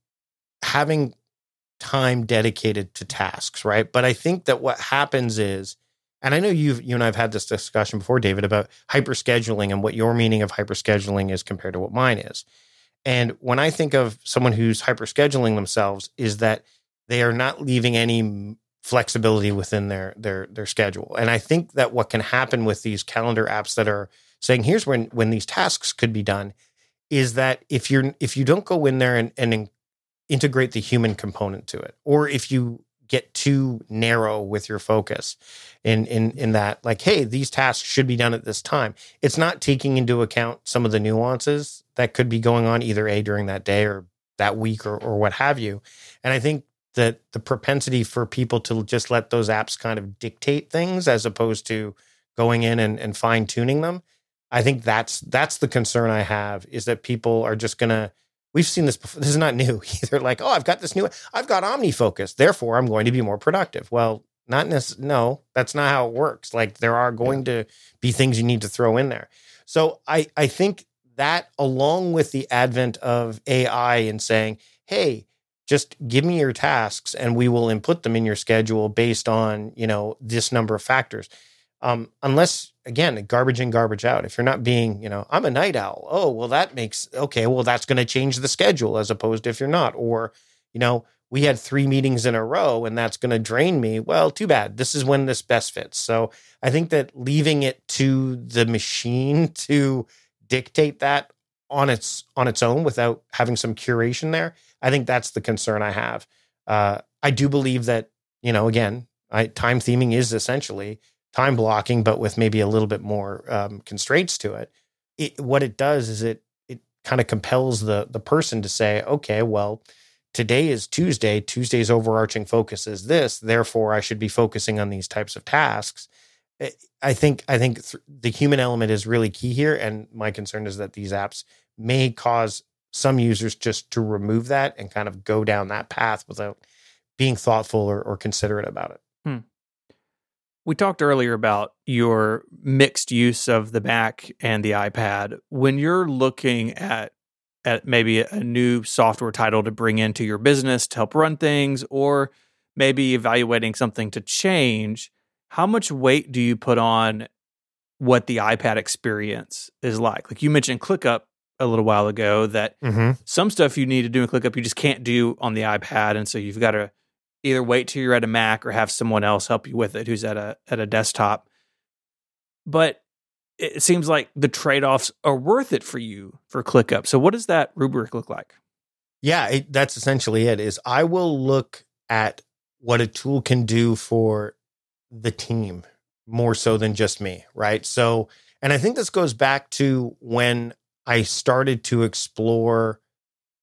having time dedicated to tasks, right? But I think that what happens is, and I know you you and I've had this discussion before, David, about hyper scheduling and what your meaning of hyper scheduling is compared to what mine is. And when I think of someone who's hyper scheduling themselves, is that they are not leaving any flexibility within their their their schedule. And I think that what can happen with these calendar apps that are saying here's when when these tasks could be done is that if you're if you don't go in there and, and in- integrate the human component to it, or if you get too narrow with your focus in in in that like hey these tasks should be done at this time it's not taking into account some of the nuances that could be going on either a during that day or that week or, or what have you and i think that the propensity for people to just let those apps kind of dictate things as opposed to going in and, and fine tuning them i think that's that's the concern i have is that people are just gonna we've seen this before. This is not new either. Like, oh, I've got this new, I've got OmniFocus, therefore I'm going to be more productive. Well, not necessarily. No, that's not how it works. Like, there are going to be things you need to throw in there. So I I think that along with the advent of AI and saying, hey, just give me your tasks and we will input them in your schedule based on you know this number of factors. Um, unless again garbage in garbage out. If you're not being you know i'm a night owl. Oh well that makes okay well that's going to change the schedule as opposed to if you're not. Or you know we had three meetings in a row and that's going to drain me. Well too bad. This is when this best fits. So i think that leaving it to the machine to dictate that on its on its own without having some curation there i think that's the concern i have uh, i do believe that you know again I, time theming is essentially time blocking, but with maybe a little bit more um, constraints to it. it. What it does is it it kind of compels the the person to say, okay, well, today is Tuesday. Tuesday's overarching focus is this. Therefore, I should be focusing on these types of tasks. I think I think th- the human element is really key here, and my concern is that these apps may cause some users just to remove that and kind of go down that path without being thoughtful or, or considerate about it. Hmm. We talked earlier about your mixed use of the Mac and the iPad. When you're looking at at maybe a new software title to bring into your business to help run things or maybe evaluating something to change, how much weight do you put on what the iPad experience is like? Like you mentioned ClickUp a little while ago that mm-hmm. some stuff you need to do in ClickUp you just can't do on the iPad and so you've got to either wait till you're at a Mac or have someone else help you with it who's at a at a desktop. But it seems like the trade-offs are worth it for you for ClickUp. So what does that rubric look like? Yeah, it, that's essentially it is I will look at what a tool can do for the team more so than just me, right? So and I think this goes back to when I started to explore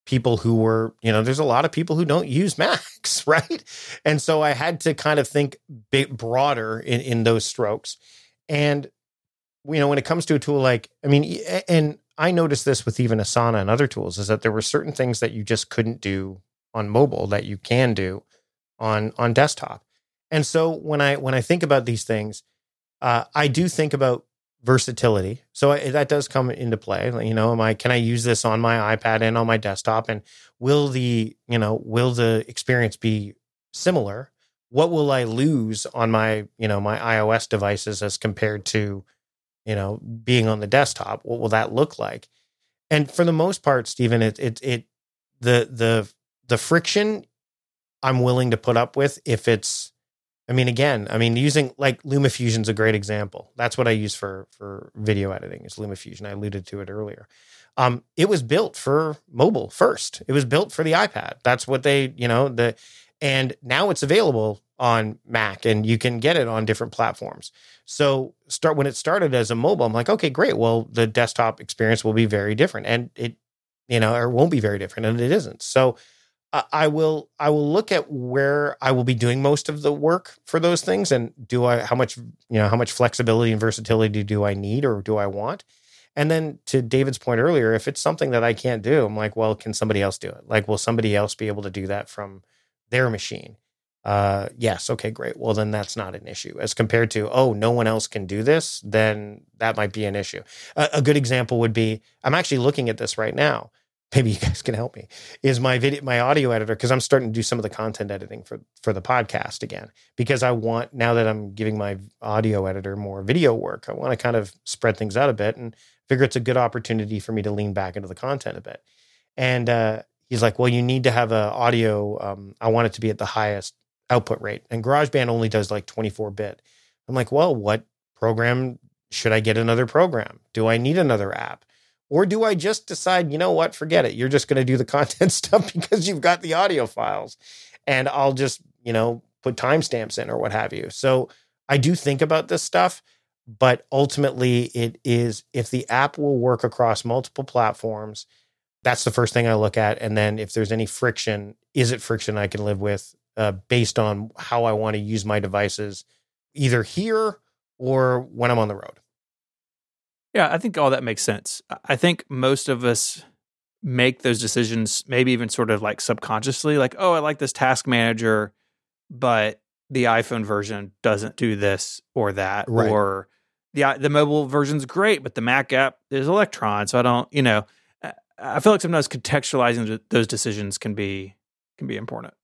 people who were, you know, there's a lot of people who don't use Macs, right? And so I had to kind of think bit broader in, in those strokes. And, you know, when it comes to a tool like, I mean, and I noticed this with even Asana and other tools is that there were certain things that you just couldn't do on mobile that you can do on on desktop. And so when I when I think about these things, uh, I do think about versatility. So I, that does come into play. You know, am I can I use this on my iPad and on my desktop? And will the you know will the experience be similar? What will I lose on my you know my iOS devices as compared to you know being on the desktop? What will that look like? And for the most part, Stephen, it it it the the the friction I'm willing to put up with if it's I mean, again, I mean, using like LumaFusion is a great example. That's what I use for for video editing is LumaFusion. I alluded to it earlier. Um, it was built for mobile first. It was built for the iPad. That's what they, you know, the and now it's available on Mac and you can get it on different platforms. So start when it started as a mobile, I'm like, okay, great. Well, the desktop experience will be very different, and it, you know, or won't be very different, and it isn't. So I will I will look at where I will be doing most of the work for those things and do I how much you know how much flexibility and versatility do I need or do I want? And then to David's point earlier, if it's something that I can't do, I'm like, well, can somebody else do it? Like, will somebody else be able to do that from their machine? Uh, yes, okay, great. Well, then that's not an issue. As compared to, oh, no one else can do this, then that might be an issue. A, a good example would be I'm actually looking at this right now maybe you guys can help me is my video my audio editor because i'm starting to do some of the content editing for for the podcast again because i want now that i'm giving my audio editor more video work i want to kind of spread things out a bit and figure it's a good opportunity for me to lean back into the content a bit. And uh, he's like well you need to have a audio um, i want it to be at the highest output rate. And garageband only does like 24 bit. I'm like well what program should i get another program? Do i need another app or do I just decide, you know what, forget it. You're just going to do the content stuff because you've got the audio files and I'll just, you know, put timestamps in or what have you. So I do think about this stuff, but ultimately it is if the app will work across multiple platforms, that's the first thing I look at. And then if there's any friction, is it friction I can live with uh, based on how I want to use my devices, either here or when I'm on the road? Yeah, I think all that makes sense. I think most of us make those decisions, maybe even sort of like subconsciously, like, oh, I like this task manager, but the iPhone version doesn't do this or that, Right. or the the mobile version's great, but the Mac app is Electron, so I don't, you know, I- feel like sometimes contextualizing those decisions can be can be important.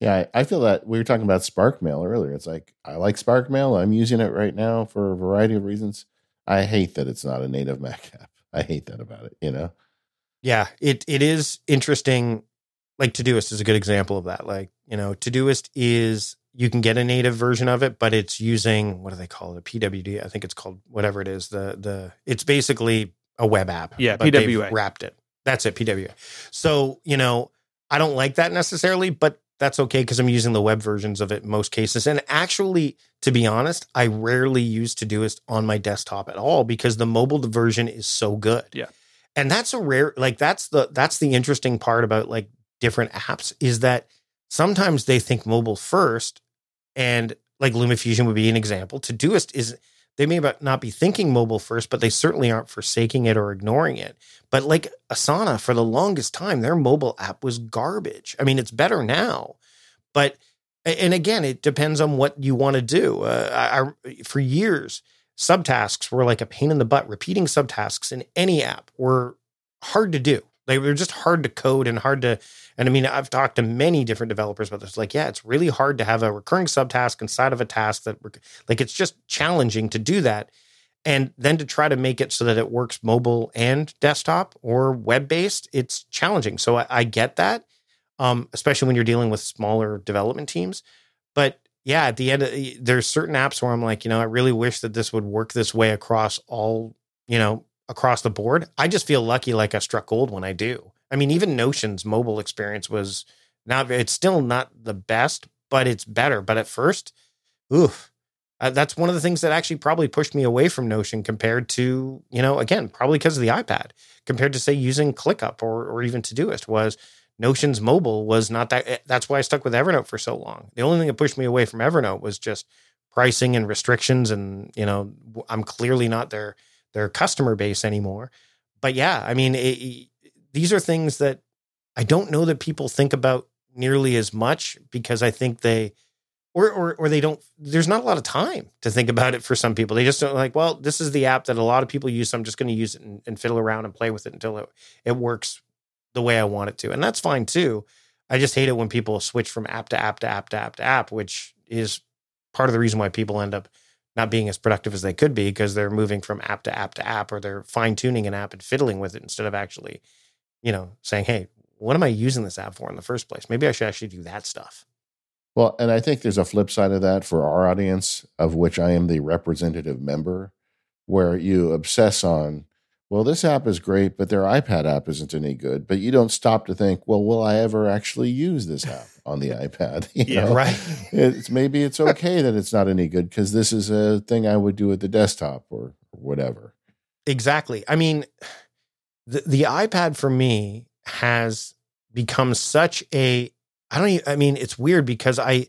Yeah, I I feel that we were talking about Spark Mail earlier. It's like I like Spark Mail. I'm using it right now for a variety of reasons. I hate that it's not a native Mac app. I hate that about it. You know. Yeah, it it is interesting. Like Todoist is a good example of that. Like you know, Todoist is you can get a native version of it, but it's using what do they call it? A PWD. I think it's called whatever it is. The the it's basically a web app. Yeah, but PWA. wrapped it. That's it, PWA. So you know, I don't like that necessarily, but that's okay because I'm using the web versions of it in most cases. And actually, to be honest, I rarely use Todoist on my desktop at all because the mobile version is so good. Yeah. And that's a rare like that's the that's the interesting part about like different apps is that sometimes they think mobile first and like LumaFusion would be an example. Todoist is they may not be thinking mobile first, but they certainly aren't forsaking it or ignoring it. But like Asana, for the longest time, their mobile app was garbage. I mean, it's better now, but and again, it depends on what you want to do. Uh, I, I, for years, subtasks were like a pain in the butt. Repeating subtasks in any app were hard to do. They were just hard to code and hard to. And I mean, I've talked to many different developers about this. Like, yeah, it's really hard to have a recurring subtask inside of a task that, like, it's just challenging to do that. And then to try to make it so that it works mobile and desktop or web based, it's challenging. So I, I get that, um, especially when you're dealing with smaller development teams. But yeah, at the end, of, there's certain apps where I'm like, you know, I really wish that this would work this way across all, you know, across the board. I just feel lucky, like I struck gold when I do. I mean, even Notion's mobile experience was not, it's still not the best, but it's better. But at first, oof, uh, that's one of the things that actually probably pushed me away from Notion compared to, you know, again, probably because of the iPad, compared to say using ClickUp or, or even Todoist was Notion's mobile was not that. eh, That's why I stuck with Evernote for so long. The only thing that pushed me away from Evernote was just pricing and restrictions, and you know, I'm clearly not their their customer base anymore. But yeah, I mean, it, these are things that I don't know that people think about nearly as much because I think they or or or they don't there's not a lot of time to think about it for some people. They just don't like, well, this is the app that a lot of people use, so I'm just going to use it and, and fiddle around and play with it until it, it works the way I want it to. And that's fine too. I just hate it when people switch from app to app to app to app to app, which is part of the reason why people end up not being as productive as they could be because they're moving from app to app to app or they're fine tuning an app and fiddling with it instead of actually, you know, saying, hey, what am I using this app for in the first place? Maybe I should actually do that stuff. Well, and I think there's a flip side of that for our audience, of which I am the representative member, where you obsess on, well, this app is great, but their iPad app isn't any good. But you don't stop to think, well, will I ever actually use this app on the iPad? You Yeah, know? right. It's maybe it's okay that it's not any good because this is a thing I would do at the desktop or, or whatever. Exactly. I mean, the the iPad for me has become such a I don't even, I mean it's weird because I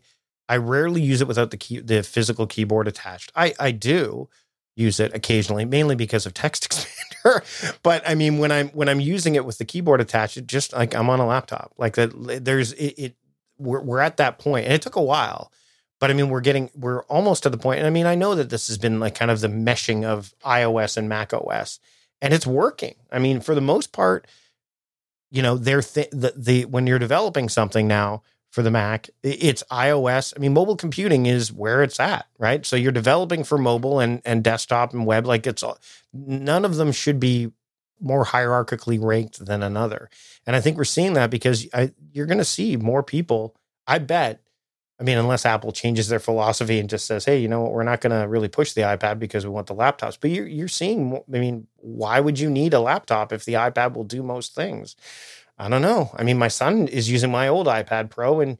I rarely use it without the key the physical keyboard attached. I I do use it occasionally mainly because of TextExpander. but I mean when I'm when I'm using it with the keyboard attached it just like I'm on a laptop. Like that there's it, it we're we're at that point and it took a while. But I mean, we're getting, we're almost to the point. And I mean, I know that this has been like kind of the meshing of iOS and Mac OS, and it's working. I mean, for the most part, you know, they're th- the, the when you're developing something now for the Mac, it's iOS. I mean, mobile computing is where it's at, right? So you're developing for mobile and and desktop and web. Like it's all, none of them should be more hierarchically ranked than another. And I think we're seeing that because I, you're going to see more people. I bet. I mean, unless Apple changes their philosophy and just says, "Hey, you know what? We're not going to really push the iPad because we want the laptops." But you're you're seeing. I mean, why would you need a laptop if the iPad will do most things? I don't know. I mean, my son is using my old iPad Pro, and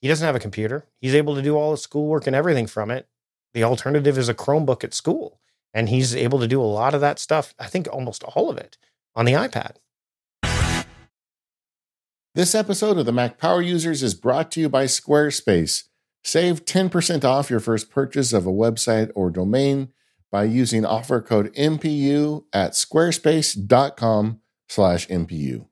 he doesn't have a computer. He's able to do all his schoolwork and everything from it. The alternative is a Chromebook at school, and he's able to do a lot of that stuff. I think almost all of it on the iPad. This episode of the Mac Power Users is brought to you by Squarespace. Save 10% off your first purchase of a website or domain by using offer code MPU at squarespace.com slash MPU.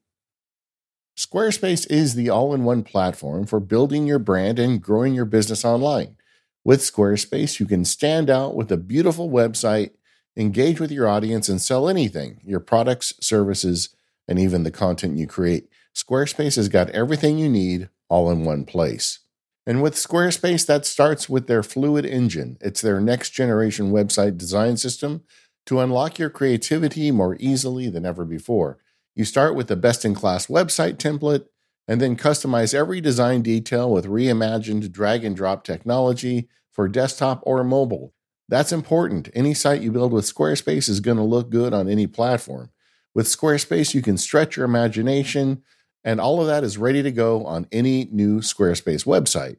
Squarespace is the all in one platform for building your brand and growing your business online. With Squarespace, you can stand out with a beautiful website, engage with your audience, and sell anything your products, services, and even the content you create. Squarespace has got everything you need all in one place. And with Squarespace, that starts with their Fluid Engine. It's their next generation website design system to unlock your creativity more easily than ever before. You start with the best in class website template and then customize every design detail with reimagined drag and drop technology for desktop or mobile. That's important. Any site you build with Squarespace is going to look good on any platform. With Squarespace, you can stretch your imagination, and all of that is ready to go on any new Squarespace website.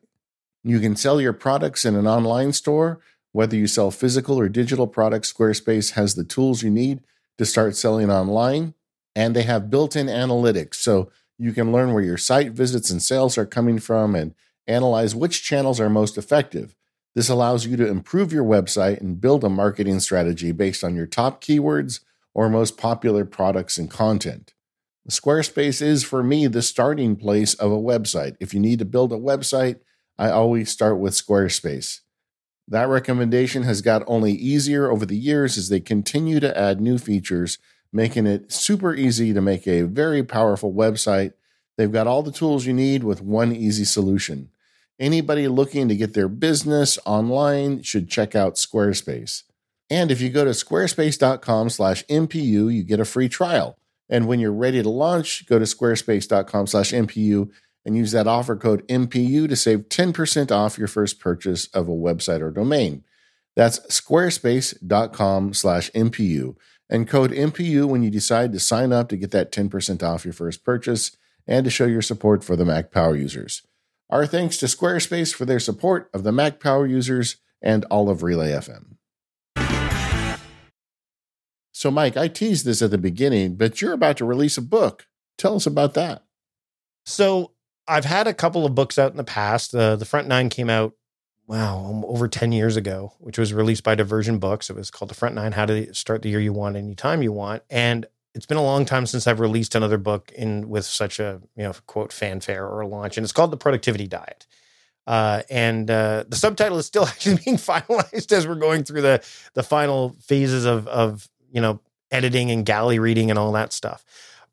You can sell your products in an online store. Whether you sell physical or digital products, Squarespace has the tools you need to start selling online, and they have built in analytics. So you can learn where your site visits and sales are coming from and analyze which channels are most effective. This allows you to improve your website and build a marketing strategy based on your top keywords or most popular products and content. Squarespace is, for me, the starting place of a website. If you need to build a website, I always start with Squarespace. That recommendation has got only easier over the years as they continue to add new features, making it super easy to make a very powerful website. They've got all the tools you need with one easy solution. Anybody looking to get their business online should check out Squarespace. And if you go to squarespace.com/mpu, you get a free trial. And when you're ready to launch, go to squarespace.com/mpu and use that offer code MPU to save 10% off your first purchase of a website or domain. That's squarespace.com/mpu and code MPU when you decide to sign up to get that 10% off your first purchase and to show your support for the Mac Power users. Our thanks to Squarespace for their support of the Mac Power users and all of Relay FM. So, Mike, I teased this at the beginning, but you're about to release a book. Tell us about that. So, I've had a couple of books out in the past. Uh, the Front Nine came out, wow, um, over 10 years ago, which was released by Diversion Books. It was called The Front Nine How to Start the Year You Want Anytime You Want. And it's been a long time since I've released another book in with such a, you know, quote, fanfare or launch. And it's called The Productivity Diet. Uh, and uh, the subtitle is still actually being finalized as we're going through the the final phases of of you know, editing and galley reading and all that stuff.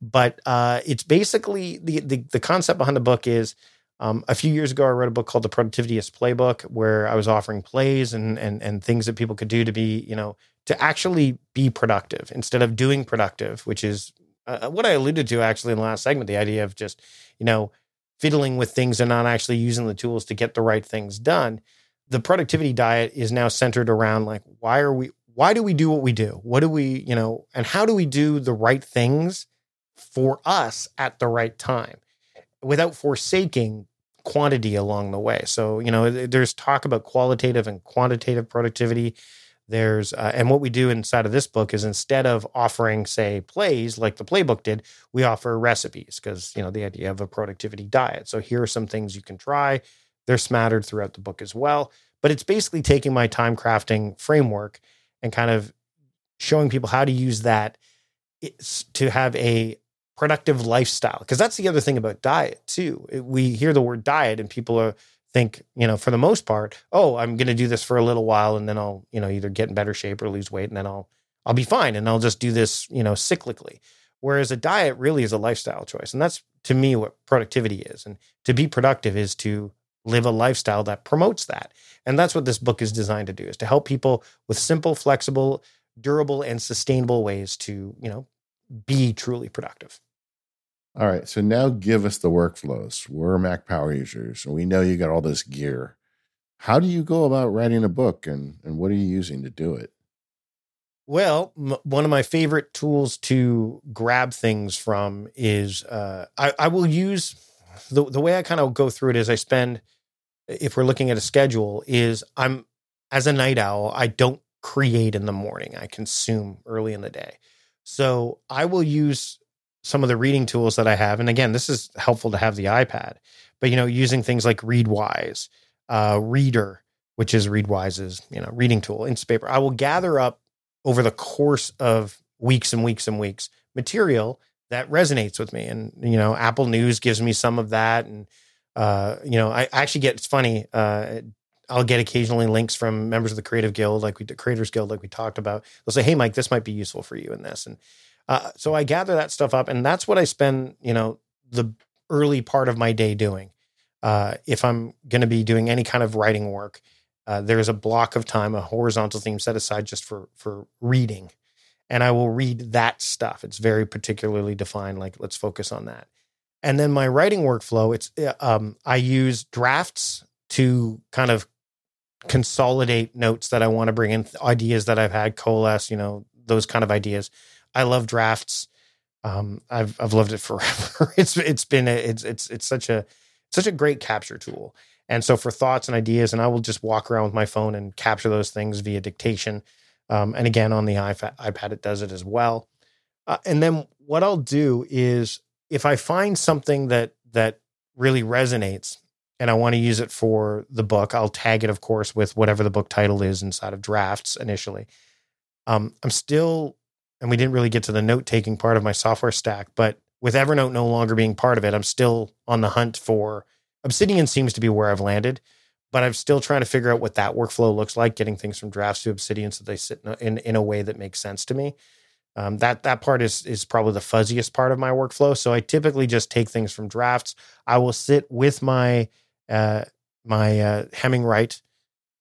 But uh, it's basically the, the, the concept behind the book is um, a few years ago I wrote a book called The Productivityist Playbook, where I was offering plays and and and things that people could do to be you know to actually be productive instead of doing productive, which is uh, uh, what I alluded to actually in the last segment. The idea of just you know fiddling with things and not actually using the tools to get the right things done. The productivity diet is now centered around like why are we why do we do what we do? What do we, you know, and how do we do the right things for us at the right time without forsaking quantity along the way? So, you know, there's talk about qualitative and quantitative productivity. There's, uh, and what we do inside of this book is instead of offering, say, plays like the playbook did, we offer recipes because, you know, the idea of a productivity diet. So here are some things you can try. They're smattered throughout the book as well. But it's basically taking my time crafting framework and kind of showing people how to use that to have a productive lifestyle because that's the other thing about diet too we hear the word diet and people are think you know for the most part oh i'm going to do this for a little while and then i'll you know either get in better shape or lose weight and then i'll i'll be fine and i'll just do this you know cyclically whereas a diet really is a lifestyle choice and that's to me what productivity is and to be productive is to live a lifestyle that promotes that. And that's what this book is designed to do is to help people with simple, flexible, durable and sustainable ways to, you know, be truly productive. All right. So now give us the workflows. We're Mac Power users, and we know you got all this gear. How do you go about writing a book and, and what are you using to do it? Well, m- one of my favorite tools to grab things from is uh, I, I will use the, the way I kind of go through it is I spend if we're looking at a schedule, is I'm as a night owl, I don't create in the morning. I consume early in the day. So I will use some of the reading tools that I have. And again, this is helpful to have the iPad, but you know, using things like Readwise, uh, Reader, which is Readwise's, you know, reading tool, Instapaper. I will gather up over the course of weeks and weeks and weeks material that resonates with me. And, you know, Apple News gives me some of that. And, uh, you know, I actually get, it's funny, uh, I'll get occasionally links from members of the Creative Guild, like we the Creators Guild, like we talked about. They'll say, "Hey, Mike, this might be useful for you in this," and uh, so I gather that stuff up, and that's what I spend, you know, the early part of my day doing. Uh, if I'm going to be doing any kind of writing work, uh, there's a block of time, a horizontal theme set aside just for for reading, and I will read that stuff. It's very particularly defined. Like, let's focus on that. And then my writing workflow, it's uh, um, I use drafts to kind of consolidate notes that I want to bring in, ideas that I've had, coalesce, you know, those kind of ideas. I love drafts. Um, I've I've loved it forever. it's it's been a, it's it's it's such a such a great capture tool. And so for thoughts and ideas, and I will just walk around with my phone and capture those things via dictation. Um, and again, on the iPad, it does it as well. Uh, and then what I'll do is if I find something that that really resonates, and I want to use it for the book, I'll tag it, of course, with whatever the book title is inside of drafts initially. Um, I'm still, and we didn't really get to the note taking part of my software stack, but with Evernote no longer being part of it, I'm still on the hunt for Obsidian seems to be where I've landed, but I'm still trying to figure out what that workflow looks like, getting things from drafts to Obsidian so they sit in in, in a way that makes sense to me. Um, that that part is is probably the fuzziest part of my workflow. So I typically just take things from drafts. I will sit with my uh, my uh, Hemingwrite,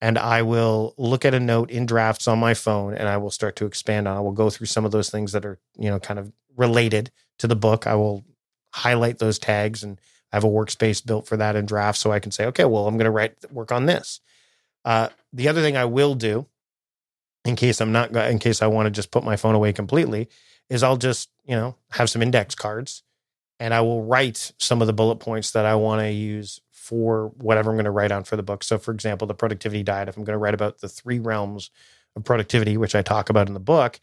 and I will look at a note in drafts on my phone, and I will start to expand on. I will go through some of those things that are you know kind of related to the book. I will highlight those tags, and I have a workspace built for that in drafts, so I can say, okay, well, I'm going to write work on this. Uh, the other thing I will do, in case I'm not, in case I want to just put my phone away completely, is I'll just you know have some index cards, and I will write some of the bullet points that I want to use for whatever I'm going to write on for the book. So, for example, the productivity diet, if I'm going to write about the three realms of productivity, which I talk about in the book,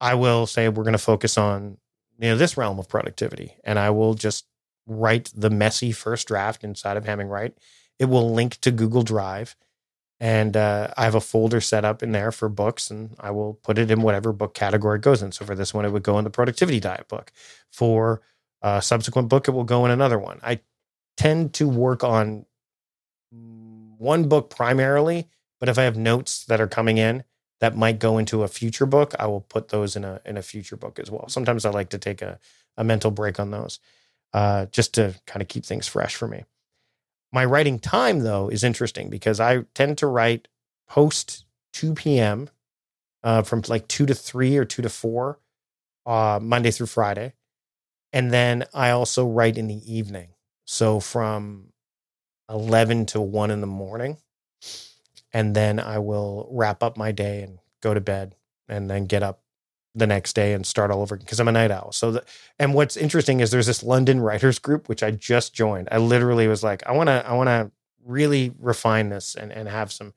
I will say we're going to focus on you know this realm of productivity, and I will just write the messy first draft inside of Hemingwrite. It will link to Google Drive, and uh, I have a folder set up in there for books, and I will put it in whatever book category it goes in. So for this one, it would go in the productivity diet book. For a subsequent book, it will go in another one. I tend to work on one book primarily, but if I have notes that are coming in that might go into a future book, I will put those in a in a future book as well. Sometimes I like to take a, a mental break on those, uh, just to kind of keep things fresh for me. My writing time though is interesting because I tend to write post 2 p.m. Uh, from like two to three or two to four, uh, Monday through Friday, and then I also write in the evening. So from 11 to 1 in the morning. And then I will wrap up my day and go to bed and then get up the next day and start all over because I'm a night owl. So, the, and what's interesting is there's this London writers group which I just joined. I literally was like, I want to, I want to really refine this and and have some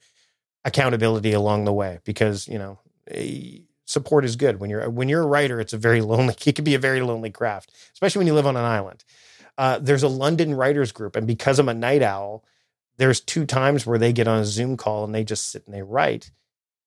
accountability along the way because you know eh, support is good when you're when you're a writer. It's a very lonely. It can be a very lonely craft, especially when you live on an island uh, there's a London writers group, and because I'm a night owl, there's two times where they get on a Zoom call and they just sit and they write.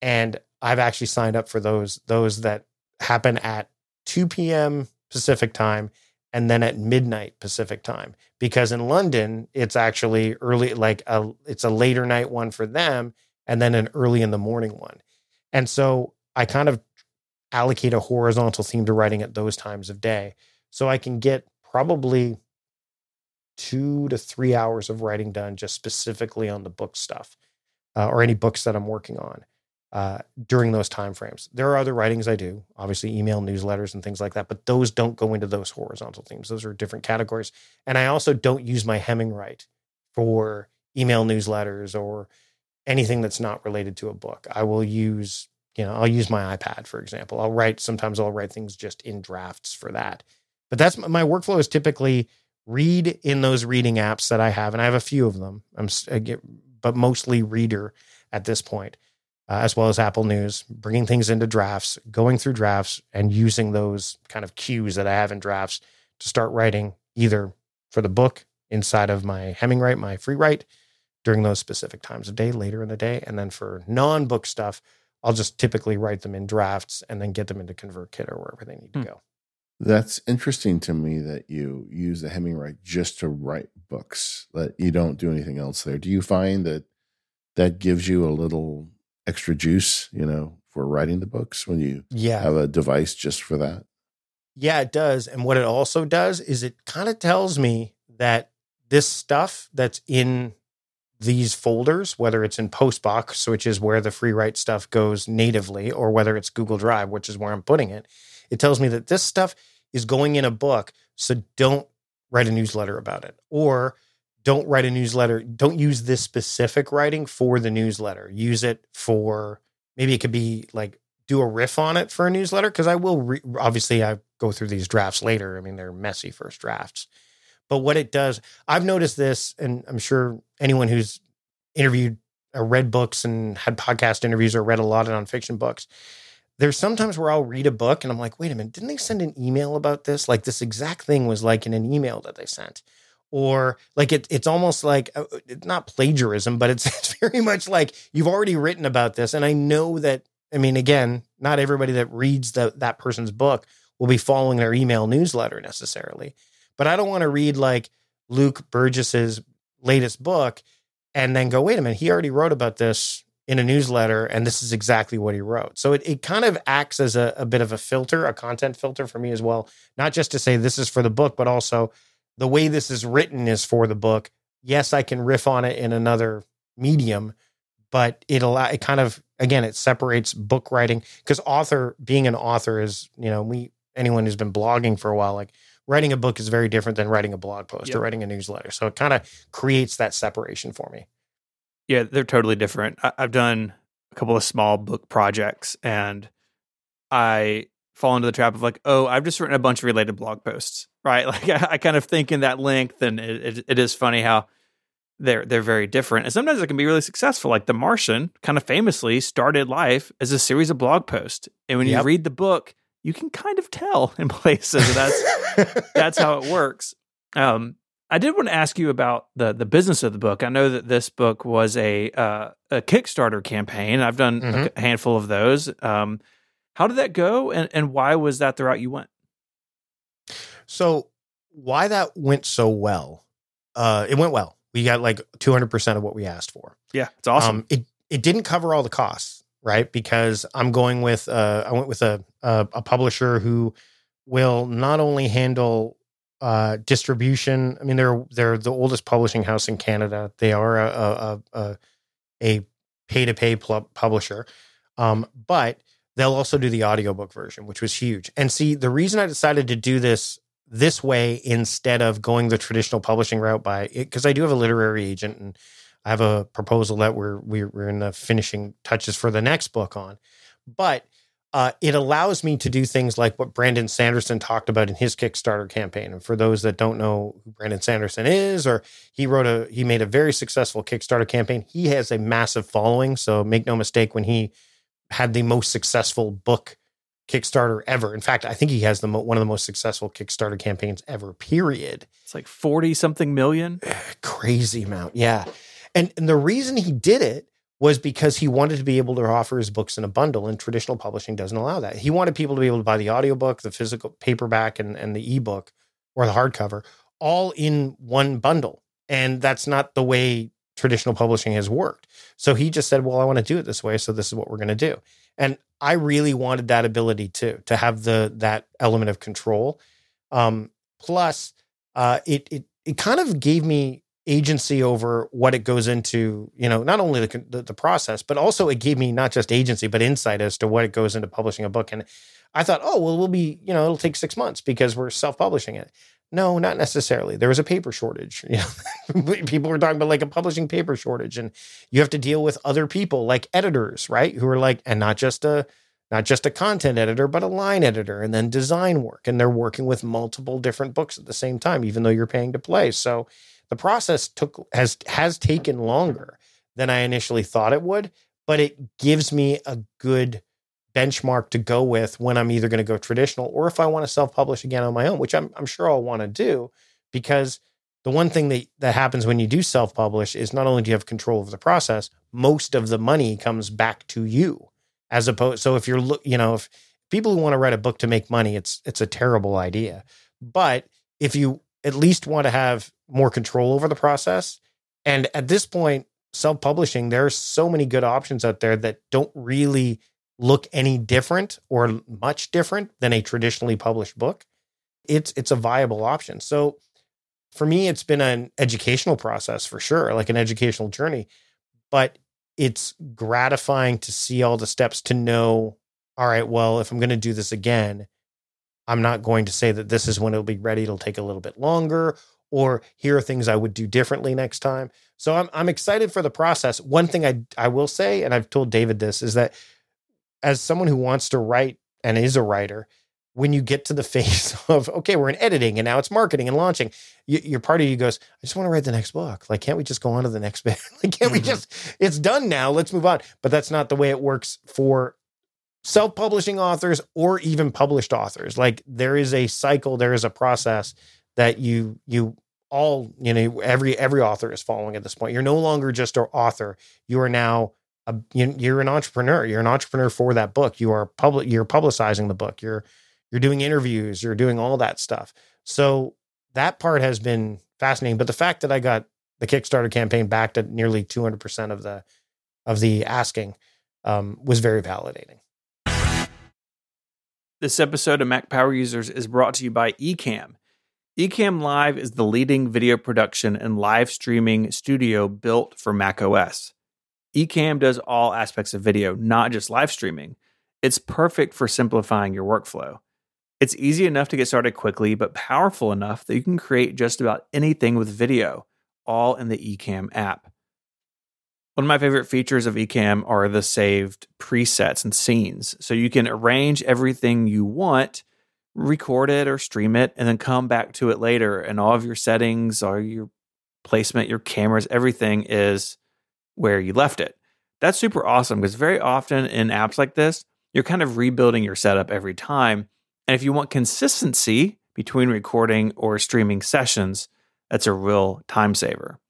And I've actually signed up for those those that happen at 2 p.m. Pacific time and then at midnight Pacific time because in London it's actually early like a it's a later night one for them and then an early in the morning one. And so I kind of allocate a horizontal theme to writing at those times of day so I can get probably two to three hours of writing done just specifically on the book stuff uh, or any books that I'm working on uh, during those time frames. There are other writings I do, obviously email newsletters and things like that, but those don't go into those horizontal themes. Those are different categories. And I also don't use my Hemingwrite for email newsletters or anything that's not related to a book. I will use, you know, I'll use my iPad, for example. I'll write, sometimes I'll write things just in drafts for that. But that's my workflow is typically read in those reading apps that I have, and I have a few of them. I'm, get, but mostly Reader at this point, uh, as well as Apple News, bringing things into drafts, going through drafts, and using those kind of cues that I have in drafts to start writing either for the book inside of my Hemingwrite, my Freewrite during those specific times of day later in the day, and then for non-book stuff, I'll just typically write them in drafts and then get them into ConvertKit or wherever they need to hmm. go. That's interesting to me that you use the Hemingwrite just to write books, that you don't do anything else there. Do you find that that gives you a little extra juice, you know, for writing the books when you Yeah. have a device just for that? Yeah, it does. And what it also does is it kind of tells me that this stuff that's in these folders, whether it's in Postbox, which is where the Freewrite stuff goes natively, or whether it's Google Drive, which is where I'm putting it, it tells me that this stuff is going in a book. So don't write a newsletter about it. Or don't write a newsletter. Don't use this specific writing for the newsletter. Use it for maybe it could be like do a riff on it for a newsletter because I will re- obviously I go through these drafts later. I mean, they're messy first drafts. But what it does, I've noticed this, and I'm sure anyone who's interviewed or read books and had podcast interviews or read a lot of nonfiction books, there's sometimes where I'll read a book and I'm like, wait a minute, didn't they send an email about this? Like this exact thing was like in an email that they sent. Or like it, it's almost like uh, it's not plagiarism, but it's, it's very much like you've already written about this. And I know that, I mean, again, not everybody that reads the, that person's book will be following their email newsletter necessarily. But I don't want to read like Luke Burgess's latest book and then go, wait a minute, he already wrote about this in a newsletter and this is exactly what he wrote. So it, it kind of acts as a, a bit of a filter, a content filter for me as well. Not just to say this is for the book, but also the way this is written is for the book. Yes, I can riff on it in another medium, but it allow it kind of again it separates book writing because author being an author is you know we anyone who's been blogging for a while like writing a book is very different than writing a blog post Yep. or writing a newsletter. So it kind of creates that separation for me. Yeah, they're totally different. I, I've done a couple of small book projects and I fall into the trap of like, oh, I've just written a bunch of related blog posts, right? Like I, I kind of think in that length, and it, it, it is funny how they're they're very different. And sometimes it can be really successful. Like The Martian, kind of famously started life as a series of blog posts, and when Yep. you read the book, you can kind of tell in places that's that's how it works. Um, I did want to ask you about the the business of the book. I know that this book was a uh, a Kickstarter campaign. I've done Mhm. a handful of those. Um, how did that go, and and why was that the route you went? So why that went so well? Uh, it went well. We got like 200% of what we asked for. Yeah, it's awesome. Um, it it didn't cover all the costs, right? Because I'm going with uh, I went with a, a a publisher who will not only handle uh, distribution. I mean, they're they're the oldest publishing house in Canada. They are a a a, pay to pay publisher, um, but they'll also do the audiobook version, which was huge. And see, the reason I decided to do this this way instead of going the traditional publishing route by because I do have a literary agent and I have a proposal that we're, we're in the finishing touches for the next book on, but uh, it allows me to do things like what Brandon Sanderson talked about in his Kickstarter campaign. And for those that don't know who Brandon Sanderson is, or he wrote a he made a very successful Kickstarter campaign. He has a massive following, so make no mistake when he had the most successful book Kickstarter ever. In fact, I think he has the mo- one of the most successful Kickstarter campaigns ever. Period it's like forty something million. crazy amount. Yeah. And, and the reason he did it was because he wanted to be able to offer his books in a bundle, and traditional publishing doesn't allow that. He wanted people to be able to buy the audiobook, the physical paperback, and, and the ebook or the hardcover all in one bundle. And that's not the way traditional publishing has worked. So he just said, Well, I want to do it this way. So this is what we're going to do. And I really wanted that ability too, to have the that element of control. Um, plus, uh, it it it kind of gave me agency over what it goes into. You know, not only the, the the process, but also it gave me not just agency but insight as to what it goes into publishing a book. And I thought, oh well, we'll be you know it'll take six months because we're self publishing it. No, not necessarily. There was a paper shortage. You know, people were talking about like a publishing paper shortage, and you have to deal with other people like editors, right? Who are like, and not just a not just a content editor, but a line editor, and then design work. And they're working with multiple different books at the same time, even though you're paying to play. So the process took has has taken longer than I initially thought it would, but it gives me a good benchmark to go with when I'm either going to go traditional or if I want to self-publish again on my own, which I'm I'm sure I'll want to do because the one thing that that happens when you do self-publish is not only do you have control of the process, most of the money comes back to you as opposed so if you're you know if people who want to write a book to make money, it's it's a terrible idea. But if you at least want to have more control over the process, and at this point, self-publishing, there are so many good options out there that don't really look any different or much different than a traditionally published book. It's it's a viable option. So for me, it's been an educational process for sure, like an educational journey. But it's gratifying to see all the steps to know, all right, well, if I'm going to do this again, I'm not going to say that this is when it'll be ready. It'll take a little bit longer, or here are things I would do differently next time. So I'm I'm excited for the process. One thing I I will say, and I've told David this, is that as someone who wants to write and is a writer, when you get to the phase of okay we're in editing and now it's marketing and launching you, your part of you goes i just want to write the next book like can't we just go on to the next bit like can't mm-hmm. we just it's done now let's move on but that's not the way it works for self-publishing authors or even published authors like there is a cycle there is a process that you you all you know every every author is following at this point you're no longer just an author you are now a, you're an entrepreneur you're an entrepreneur for that book you are public you're publicizing the book you're you're doing interviews, you're doing all that stuff. So that part has been fascinating. But the fact that I got the Kickstarter campaign backed at nearly 200% of the of the asking um, was very validating. This episode of Mac Power Users is brought to you by Ecamm. Ecamm Live is the leading video production and live streaming studio built for Mac OS. Ecamm does all aspects of video, not just live streaming. It's perfect for simplifying your workflow. It's easy enough to get started quickly, but powerful enough that you can create just about anything with video, all in the Ecamm app. One of my favorite features of Ecamm are the saved presets and scenes. So you can arrange everything you want, record it or stream it, and then come back to it later. And all of your settings, all your placement, your cameras, everything is where you left it. That's super awesome because very often in apps like this, you're kind of rebuilding your setup every time and if you want consistency between recording or streaming sessions, that's a real time saver.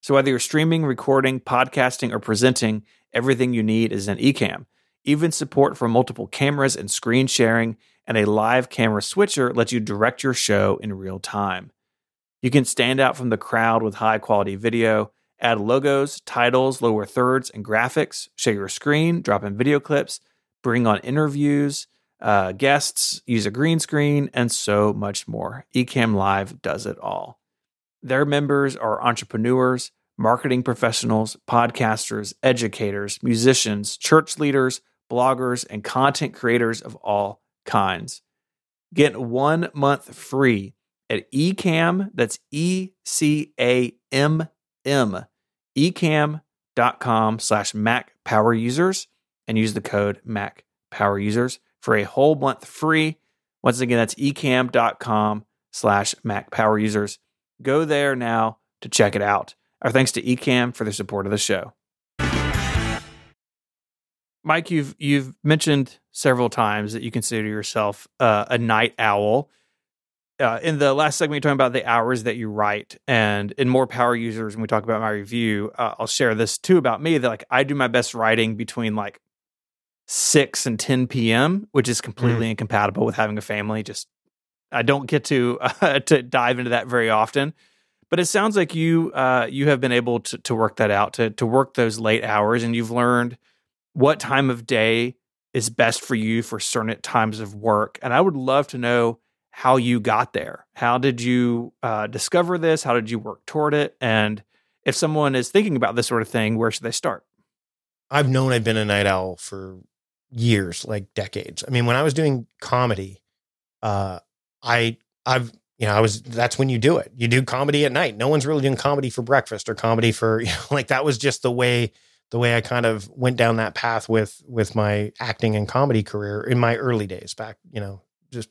So whether you're streaming, recording, podcasting, or presenting, everything you need is in Ecamm. Even support for multiple cameras and screen sharing and a live camera switcher lets you direct your show in real time. You can stand out from the crowd with high quality video, add logos, titles, lower thirds, and graphics, share your screen, drop in video clips, bring on interviews, uh, guests, use a green screen, and so much more. Ecamm Live does it all. Their members are entrepreneurs, marketing professionals, podcasters, educators, musicians, church leaders, bloggers, and content creators of all kinds. Get one month free at ecamm, that's E C A M M, ecamm.com slash Mac Power Users, and use the code Mac Power Users for a whole month free. Once again, that's ecamm.com slash Mac Power Users. Go there now to check it out. Our thanks to Ecamm for the support of the show. Mike, you've you've mentioned several times that you consider yourself uh, a night owl. Uh, in the last segment, you're talking about the hours that you write, and in more power users, when we talk about my review, uh, I'll share this too about me. That like I do my best writing between like 6 and 10 p.m., which is completely mm. incompatible with having a family. Just I don't get to uh, to dive into that very often. But it sounds like you uh, you have been able to to work that out to to work those late hours, and you've learned what time of day is best for you for certain times of work. And I would love to know how you got there. How did you uh, discover this? How did you work toward it? And if someone is thinking about this sort of thing, where should they start? I've known I've been a night owl for years, like decades. I mean, when I was doing comedy, uh, I I've you know I was that's when you do it. You do comedy at night. No one's really doing comedy for breakfast or comedy for you know like that was just the way the way I kind of went down that path with with my acting and comedy career in my early days back. You know, just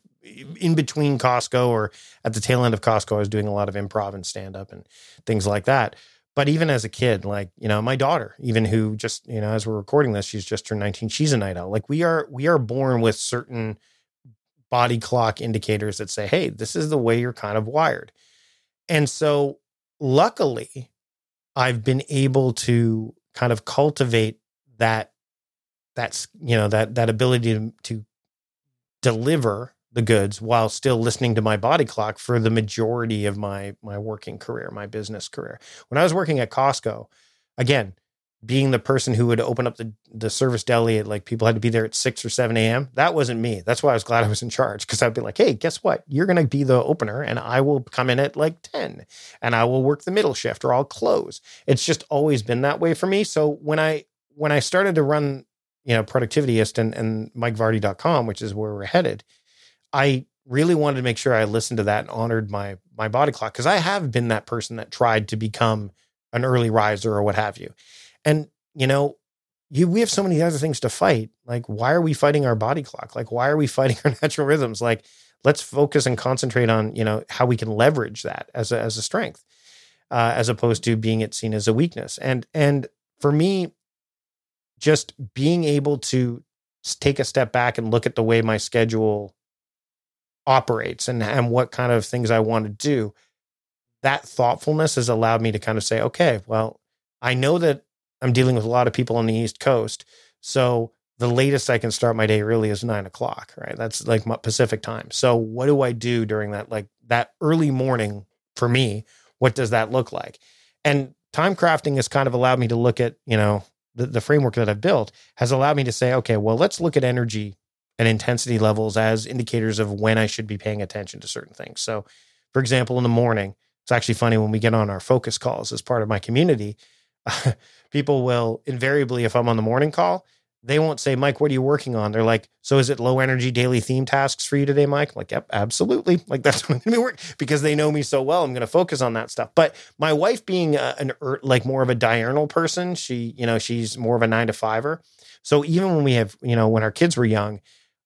in between Costco or at the tail end of Costco, I was doing a lot of improv and stand up and things like that but even as a kid, like, you know, my daughter, even who just, you know, as we're recording this, she's just turned 19, she's a night owl. Like we are, we are born with certain body clock indicators that say, hey, this is the way you're kind of wired. And so luckily, I've been able to kind of cultivate that that's you know that that ability to, to deliver the goods while still listening to my body clock for the majority of my my working career, my business career. When I was working at Costco, again, being the person who would open up the, the service deli at like people had to be there at 6 or 7 a.m. That wasn't me. That's why I was glad I was in charge because I'd be like, hey, guess what? You're going to be the opener and I will come in at like 10 and I will work the middle shift or I'll close. It's just always been that way for me. So when I when I started to run, you know, Productivityist and, and MikeVardy.com, which is where we're headed, I really wanted to make sure I listened to that and honored my my body clock because I have been that person that tried to become an early riser or what have you. And, you know, you we have so many other things to fight. Like, why are we fighting our body clock? Like, why are we fighting our natural rhythms? Like, let's focus and concentrate on, you know, how we can leverage that as a as a strength, uh, as opposed to being it seen as a weakness. And and for me, just being able to take a step back and look at the way my schedule operates and, and what kind of things I want to do, that thoughtfulness has allowed me to kind of say, okay, well, I know that I'm dealing with a lot of people on the East Coast. So the latest I can start my day really is nine o'clock, right? That's like my Pacific time. So what do I do during that, like that early morning for me? What does that look like? And time crafting has kind of allowed me to look at, you know, the, the framework that I've built has allowed me to say, okay, well, let's look at energy and intensity levels as indicators of when I should be paying attention to certain things. So, for example, in the morning, it's actually funny when we get on our focus calls as part of my community, people will invariably, if I'm on the morning call, they won't say, Mike, what are you working on? They're like, so is it low energy daily theme tasks for you today, Mike? I'm like, yep, absolutely. Like that's what I'm going to be working because they know me so well. I'm going to focus on that stuff. But my wife being a, an like more of a diurnal person, she, you know, she's more of a nine to fiver. So even when we have, you know, when our kids were young,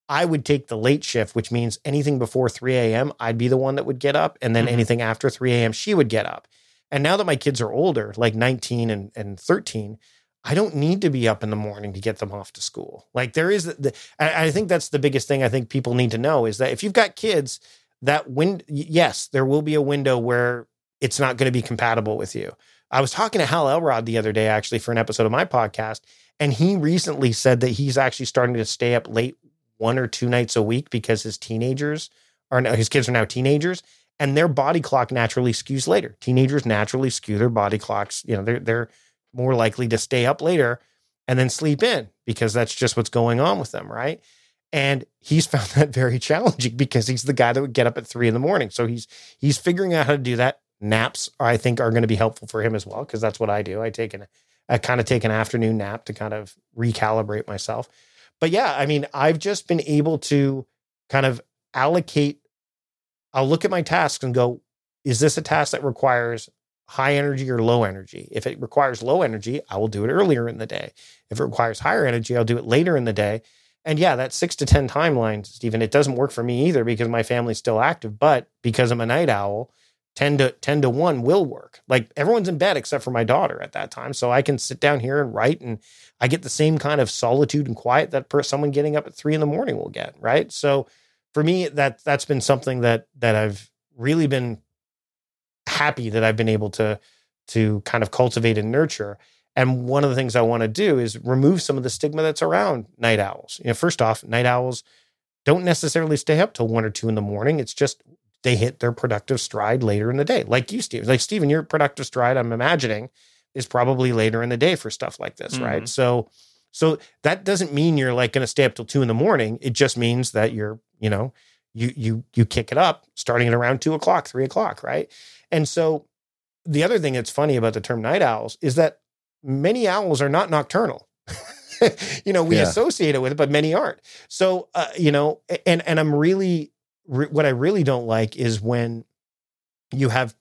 I would take the late shift, which means anything before 3 a.m., I'd be the one that would get up. And then mm-hmm. anything after 3 a.m., she would get up. And now that my kids are older, like 19 and, and 13, I don't need to be up in the morning to get them off to school. Like there is the, I think that's the biggest thing I think people need to know is that if you've got kids, that when yes, there will be a window where it's not going to be compatible with you. I was talking to Hal Elrod the other day, actually, for an episode of my podcast, and he recently said that he's actually starting to stay up late one or two nights a week because his teenagers are his kids are now teenagers and their body clock naturally skews later. Teenagers naturally skew their body clocks. You know, they're they're more likely to stay up later and then sleep in because that's just what's going on with them, right? And he's found that very challenging because he's the guy that would get up at three in the morning. So he's he's figuring out how to do that. Naps, I think, are going to be helpful for him as well because that's what I do. I take an I kind of take an afternoon nap to kind of recalibrate myself. But yeah, I mean, I've just been able to kind of allocate. I'll look at my tasks and go, is this a task that requires high energy or low energy. If it requires low energy, I will do it earlier in the day. If it requires higher energy, I'll do it later in the day. And yeah, that six to 10 timeline, Stephen, it doesn't work for me either because my family's still active. But because I'm a night owl, 10 to 10 to 1 will work. Like everyone's in bed except for my daughter at that time. So I can sit down here and write and I get the same kind of solitude and quiet that someone getting up at three in the morning will get. Right. So for me, that that's been something that that I've really been happy that I've been able to to kind of cultivate and nurture. And one of the things I want to do is remove some of the stigma that's around night owls. You know, first off, night owls don't necessarily stay up till one or two in the morning. It's just they hit their productive stride later in the day. Like you, Steve. Like Stephen, your productive stride, I'm imagining, is probably later in the day for stuff like this, mm-hmm. right? So so that doesn't mean you're like going to stay up till two in the morning. It just means that you're, you know, you you you kick it up starting at around two o'clock, three o'clock, right? And so the other thing that's funny about the term night owls is that many owls are not nocturnal. you know, we yeah. associate it with it, but many aren't. So, uh, you know, and and I'm really re- what I really don't like is when you have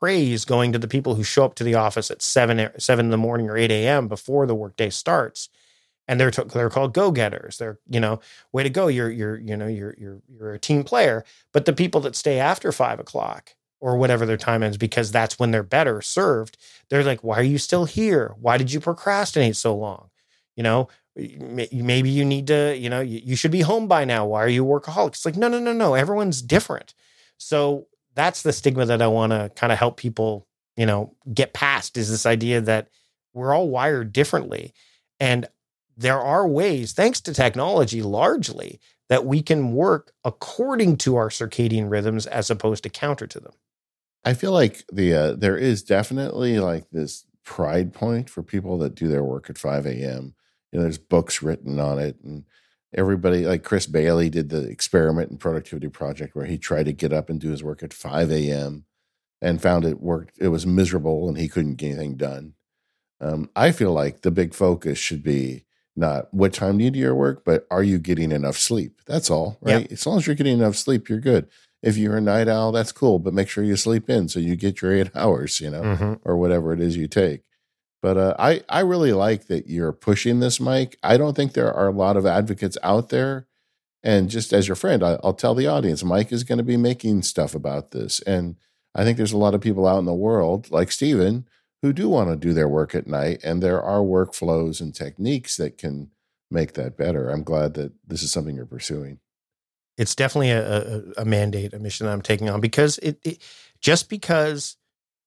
praise going to the people who show up to the office at seven seven in the morning or eight a.m. before the workday starts, and they're t- they're called go getters. They're you know way to go. You're you're you know you're you're you're a team player. But the people that stay after five o'clock or whatever their time ends because that's when they're better served. They're like, why are you still here? Why did you procrastinate so long? You know, maybe you need to, you know, you should be home by now. Why are you workaholic? It's like, no, no, no, no. Everyone's different. So that's the stigma that I want to kind of help people, you know, get past is this idea that we're all wired differently. And there are ways, thanks to technology largely, that we can work according to our circadian rhythms as opposed to counter to them. I feel like the uh, there is definitely like this pride point for people that do their work at 5 a.m. You know, there's books written on it, and everybody like Chris Bailey did the experiment and productivity project where he tried to get up and do his work at 5 a.m. and found it worked. It was miserable, and he couldn't get anything done. Um, I feel like the big focus should be not what time do you do your work, but are you getting enough sleep? That's all, right? Yep. As long as you're getting enough sleep, you're good. If you're a night owl, that's cool, but make sure you sleep in so you get your eight hours, you know, mm-hmm. or whatever it is you take. But uh, I I really like that you're pushing this, Mike. I don't think there are a lot of advocates out there. And just as your friend, I, I'll tell the audience, Mike is going to be making stuff about this. And I think there's a lot of people out in the world, like Stephen, who do want to do their work at night. And there are workflows and techniques that can make that better. I'm glad that this is something you're pursuing. It's definitely a, a, a mandate, a mission that I'm taking on because it, it just because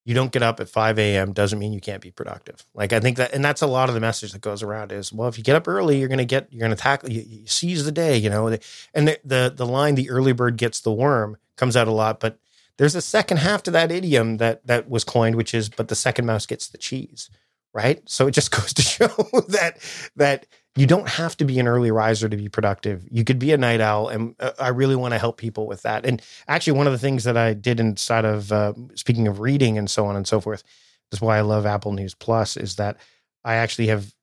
you don't get up at 5 a.m. doesn't mean you can't be productive. Like I think that, and that's a lot of the message that goes around is, well, if you get up early, you're going to get, you're going to tackle, you, you, seize the day, you know, and the, the, the line, the early bird gets the worm comes out a lot, but there's a second half to that idiom that, that was coined, which is, but the second mouse gets the cheese. Right. So it just goes to show that, that you don't have to be an early riser to be productive. You could be a night owl, and uh, I really want to help people with that. And actually, one of the things that I did inside of uh, speaking of reading and so on and so forth, is why I love Apple News Plus, is that I actually have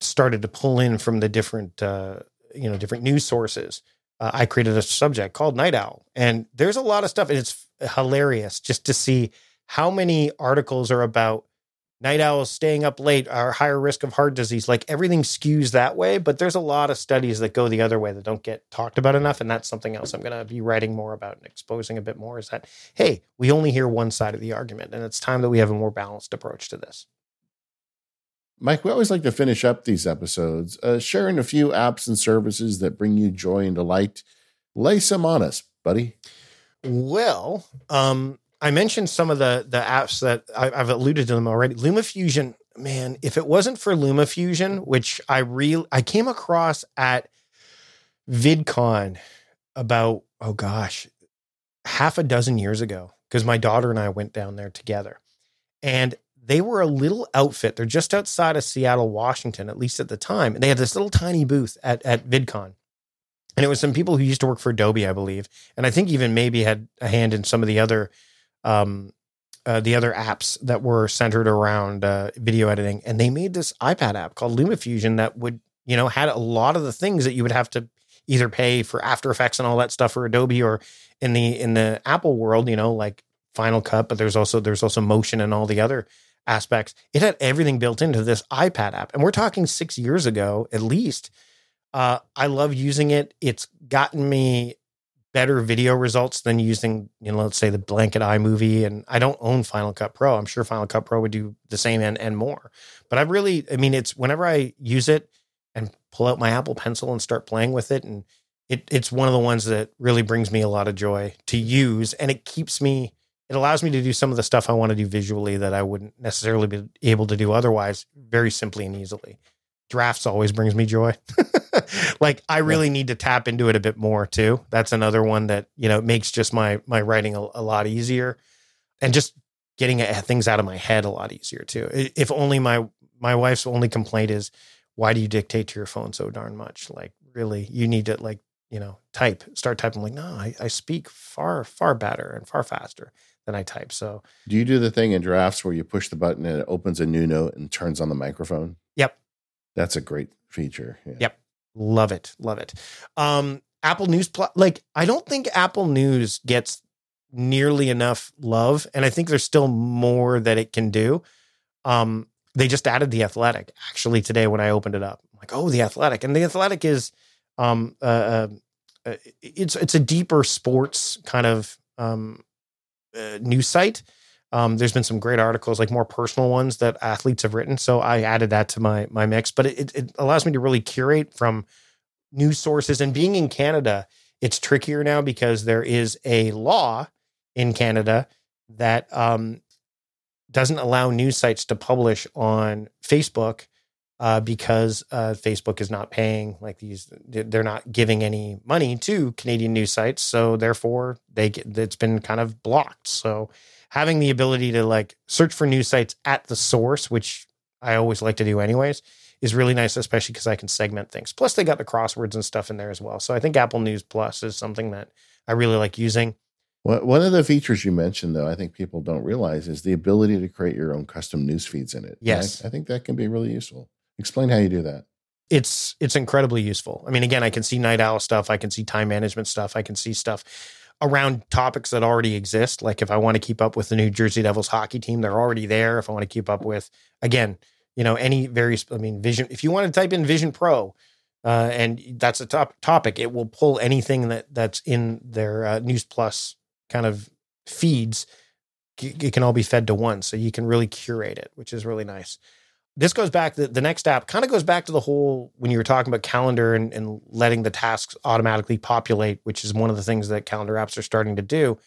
started to pull in from the different uh, you know different news sources. Uh, I created a subject called Night Owl, and there's a lot of stuff, and it's hilarious just to see how many articles are about night owls staying up late are higher risk of heart disease. Like everything skews that way but there's a lot of studies that go the other way that don't get talked about enough and that's something else i'm going to be writing more about and exposing a bit more is that hey we only hear one side of the argument and it's time that we have a more balanced approach to this. Mike we always like to finish up these episodes uh, sharing a few apps and services that bring you joy and delight. Lay some on us buddy well um I mentioned some of the the apps that I, have alluded to them already. LumaFusion, man, if it wasn't for LumaFusion, which I real I came across at VidCon about oh gosh, half a dozen years ago because my daughter and I went down there together, and they were a little outfit. They're just outside of Seattle, Washington, at least at the time, and they had this little tiny booth at at VidCon. And it was some people who used to work for Adobe, I believe, and I think even maybe had a hand in some of the other um, uh, the other apps that were centered around uh, video editing, and they made this iPad app called LumaFusion that would, you know, had a lot of the things that you would have to either pay for After Effects and all that stuff for Adobe, or in the in the Apple world, you know, like Final Cut. But there's also there's also Motion and all the other aspects. It had everything built into this iPad app, and we're talking six years ago at least. Uh, I love using it. It's gotten me better video results than using, you know, let's say the blanket iMovie. And I don't own Final Cut Pro. I'm sure Final Cut Pro would do the same and, and more. But I really, I mean, it's whenever I use it and pull out my Apple Pencil and start playing with it, and it, it's one of the ones that really brings me a lot of joy to use. And it keeps me, it allows me to do some of the stuff I want to do visually that I wouldn't necessarily be able to do otherwise very simply and easily drafts always brings me joy. like I really need to tap into it a bit more too. That's another one that, you know, makes just my my writing a, a lot easier and just getting uh, things out of my head a lot easier too. If only my my wife's only complaint is why do you dictate to your phone so darn much? Like really, you need to like, you know, type, start typing like, no, I, I speak far, far better and far faster than I type. So do you do the thing in drafts where you push the button and it opens a new note and turns on the microphone? Yep. That's a great feature. Yeah. Yep. Love it. Love it. Um, Apple News, like, I don't think Apple News gets nearly enough love. And I think there's still more that it can do. Um, they just added the athletic actually today when I opened it up. I'm like, oh, the athletic. And the athletic is, um, uh, uh it's, it's a deeper sports kind of, um, uh, news site. Um, there's been some great articles, like more personal ones that athletes have written. So I added that to my my mix. But it, it allows me to really curate from news sources. And being in Canada, it's trickier now because there is a law in Canada that um, doesn't allow news sites to publish on Facebook uh, because uh, Facebook is not paying like these. They're not giving any money to Canadian news sites, so therefore they get it's been kind of blocked. So having the ability to like search for news sites at the source, which I always like to do anyways, is really nice, especially because I can segment things. Plus, they got the crosswords and stuff in there as well. So I think Apple News Plus is something that I really like using. One of the features you mentioned, though, I think people don't realize is the ability to create your own custom news feeds in it. Yes, I, I think that can be really useful. Explain how you do that. It's it's incredibly useful. I mean, again, I can see night owl stuff, I can see time management stuff, I can see stuff around topics that already exist. Like if I want to keep up with the New Jersey Devils hockey team, they're already there. If I want to keep up with, again, you know, any various, I mean, Vision, if you want to type in Vision Pro, uh, and that's a top topic, it will pull anything that that's in their uh, News Plus kind of feeds. It can all be fed to one, so you can really curate it, which is really nice. This goes back. The, the next app kind of goes back to the whole when you were talking about calendar and, and letting the tasks automatically populate, which is one of the things that calendar apps are starting to do.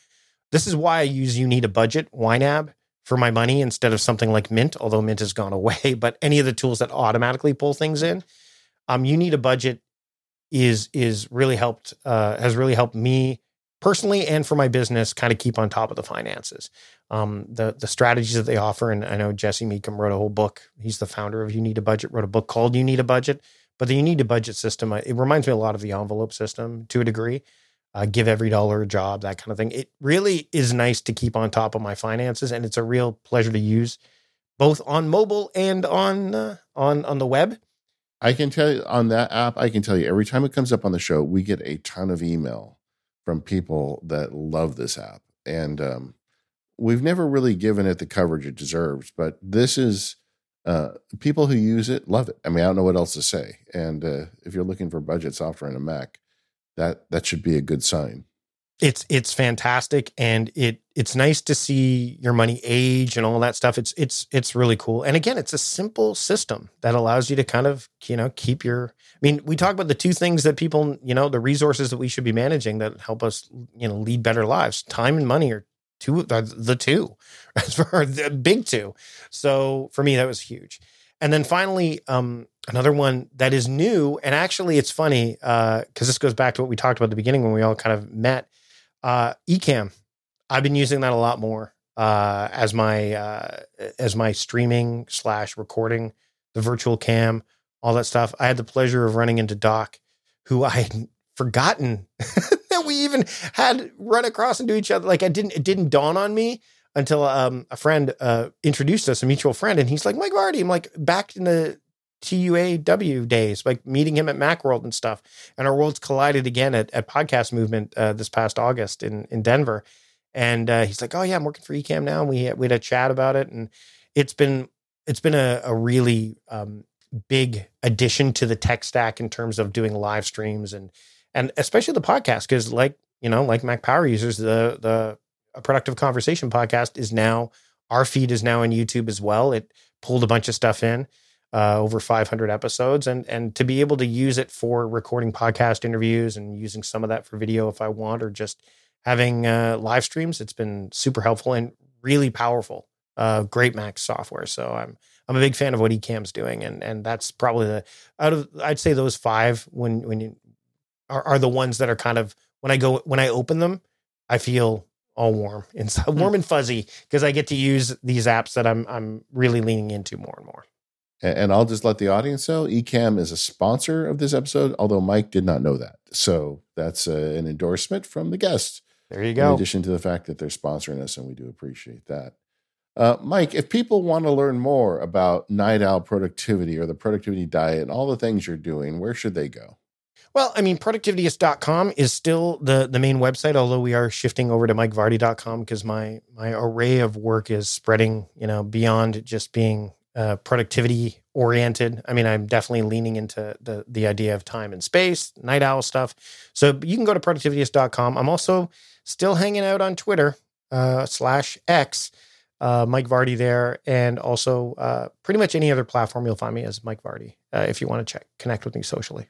This is why I use You Need a Budget YNAB for my money instead of something like Mint, although Mint has gone away. But any of the tools that automatically pull things in, um, you need a budget is is really helped uh, has really helped me personally and for my business kind of keep on top of the finances. Um, the the strategies that they offer, and I know Jesse Mecham wrote a whole book. He's the founder of You Need a Budget. Wrote a book called You Need a Budget. But the You Need a Budget system, it reminds me a lot of the envelope system to a degree uh, give every dollar a job, that kind of thing. It really is nice to keep on top of my finances, and it's a real pleasure to use, both on mobile and on uh, on on the web. I can tell you on that app. I can tell you every time it comes up on the show, we get a ton of email from people that love this app, and um, we've never really given it the coverage it deserves. But this is uh, people who use it love it. I mean, I don't know what else to say. And uh, if you're looking for budget software in a Mac, that that should be a good sign. It's it's fantastic and it it's nice to see your money age and all that stuff. It's it's it's really cool. And again, it's a simple system that allows you to kind of, you know, keep your I mean, we talk about the two things that people, you know, the resources that we should be managing that help us, you know, lead better lives. Time and money are two the two as far the big two. So for me that was huge. And then finally, um, another one that is new, and actually it's funny because uh, this goes back to what we talked about at the beginning when we all kind of met. Uh, Ecamm, I've been using that a lot more uh, as my uh, as my streaming slash recording, the virtual cam, all that stuff. I had the pleasure of running into Doc, who I forgotten that we even had run across into each other. Like I didn't, it didn't dawn on me until um, a friend uh, introduced us, a mutual friend, and he's like, Mike Vardy. I'm like, back in the TUAW days, like meeting him at Macworld and stuff. And our worlds collided again at, at Podcast Movement uh, this past August in, in Denver. And uh, he's like, "Oh yeah, I'm working for Ecamm now." And we had, we had a chat about it, and it's been it's been a, a really um, big addition to the tech stack in terms of doing live streams and and especially the podcast because like you know like Mac Power users, the the a productive conversation podcast is now our feed is now on YouTube as well. It pulled a bunch of stuff in, uh, over 500 episodes, and and to be able to use it for recording podcast interviews and using some of that for video if I want, or just having uh, live streams, it's been super helpful and really powerful. Uh, great Mac software. So I'm I'm a big fan of what Ecamm's doing, and and that's probably the out of I'd say those five when when you are, are the ones that are kind of when I go when I open them, I feel all warm inside, hmm. warm and fuzzy because I get to use these apps that I'm I'm really leaning into more and more. And I'll just let the audience know Ecamm is a sponsor of this episode, although Mike did not know that. So that's uh, an endorsement from the guest. There you go. In addition to the fact that they're sponsoring us, and we do appreciate that. Uh, Mike, if people want to learn more about night owl productivity or the productivity diet and all the things you're doing, where should they go? Well, I mean, productivityist.com is still the, the main website, although we are shifting over to mikevardy.com because my, my array of work is spreading, you know, beyond just being uh, productivity oriented. I mean, I'm definitely leaning into the, the idea of time and space, night owl stuff. So you can go to productivityist.com. I'm also still hanging out on Twitter uh, slash X, uh, Mike Vardy there, and also uh, pretty much any other platform you'll find me as Mike Vardy uh, if you want to check connect with me socially.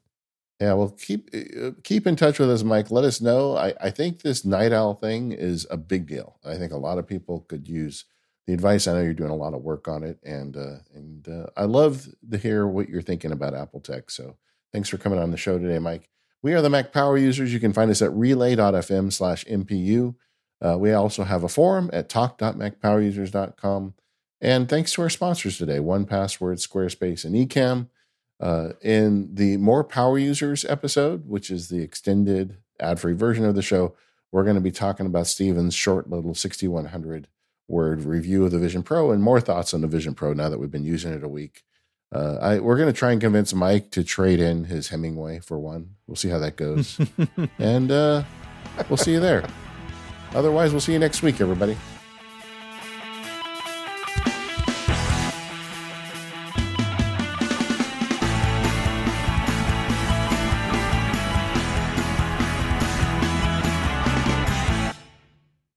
Yeah, well, keep uh, keep in touch with us, Mike. Let us know. I, I think this night owl thing is a big deal. I think a lot of people could use the advice. I know you're doing a lot of work on it, and uh, and uh, I love to hear what you're thinking about Apple Tech. So thanks for coming on the show today, Mike. We are the Mac Power Users. You can find us at relay.fm slash MPU. Uh, we also have a forum at talk.macpowerusers.com. And thanks to our sponsors today, 1Password, Squarespace, and Ecamm. Uh, in the More Power Users episode, which is the extended ad free version of the show, we're going to be talking about Stephen's short little 6100 word review of the Vision Pro and more thoughts on the Vision Pro now that we've been using it a week. Uh, I, we're going to try and convince Mike to trade in his Hemingway for one. We'll see how that goes. and uh, we'll see you there. Otherwise, we'll see you next week, everybody.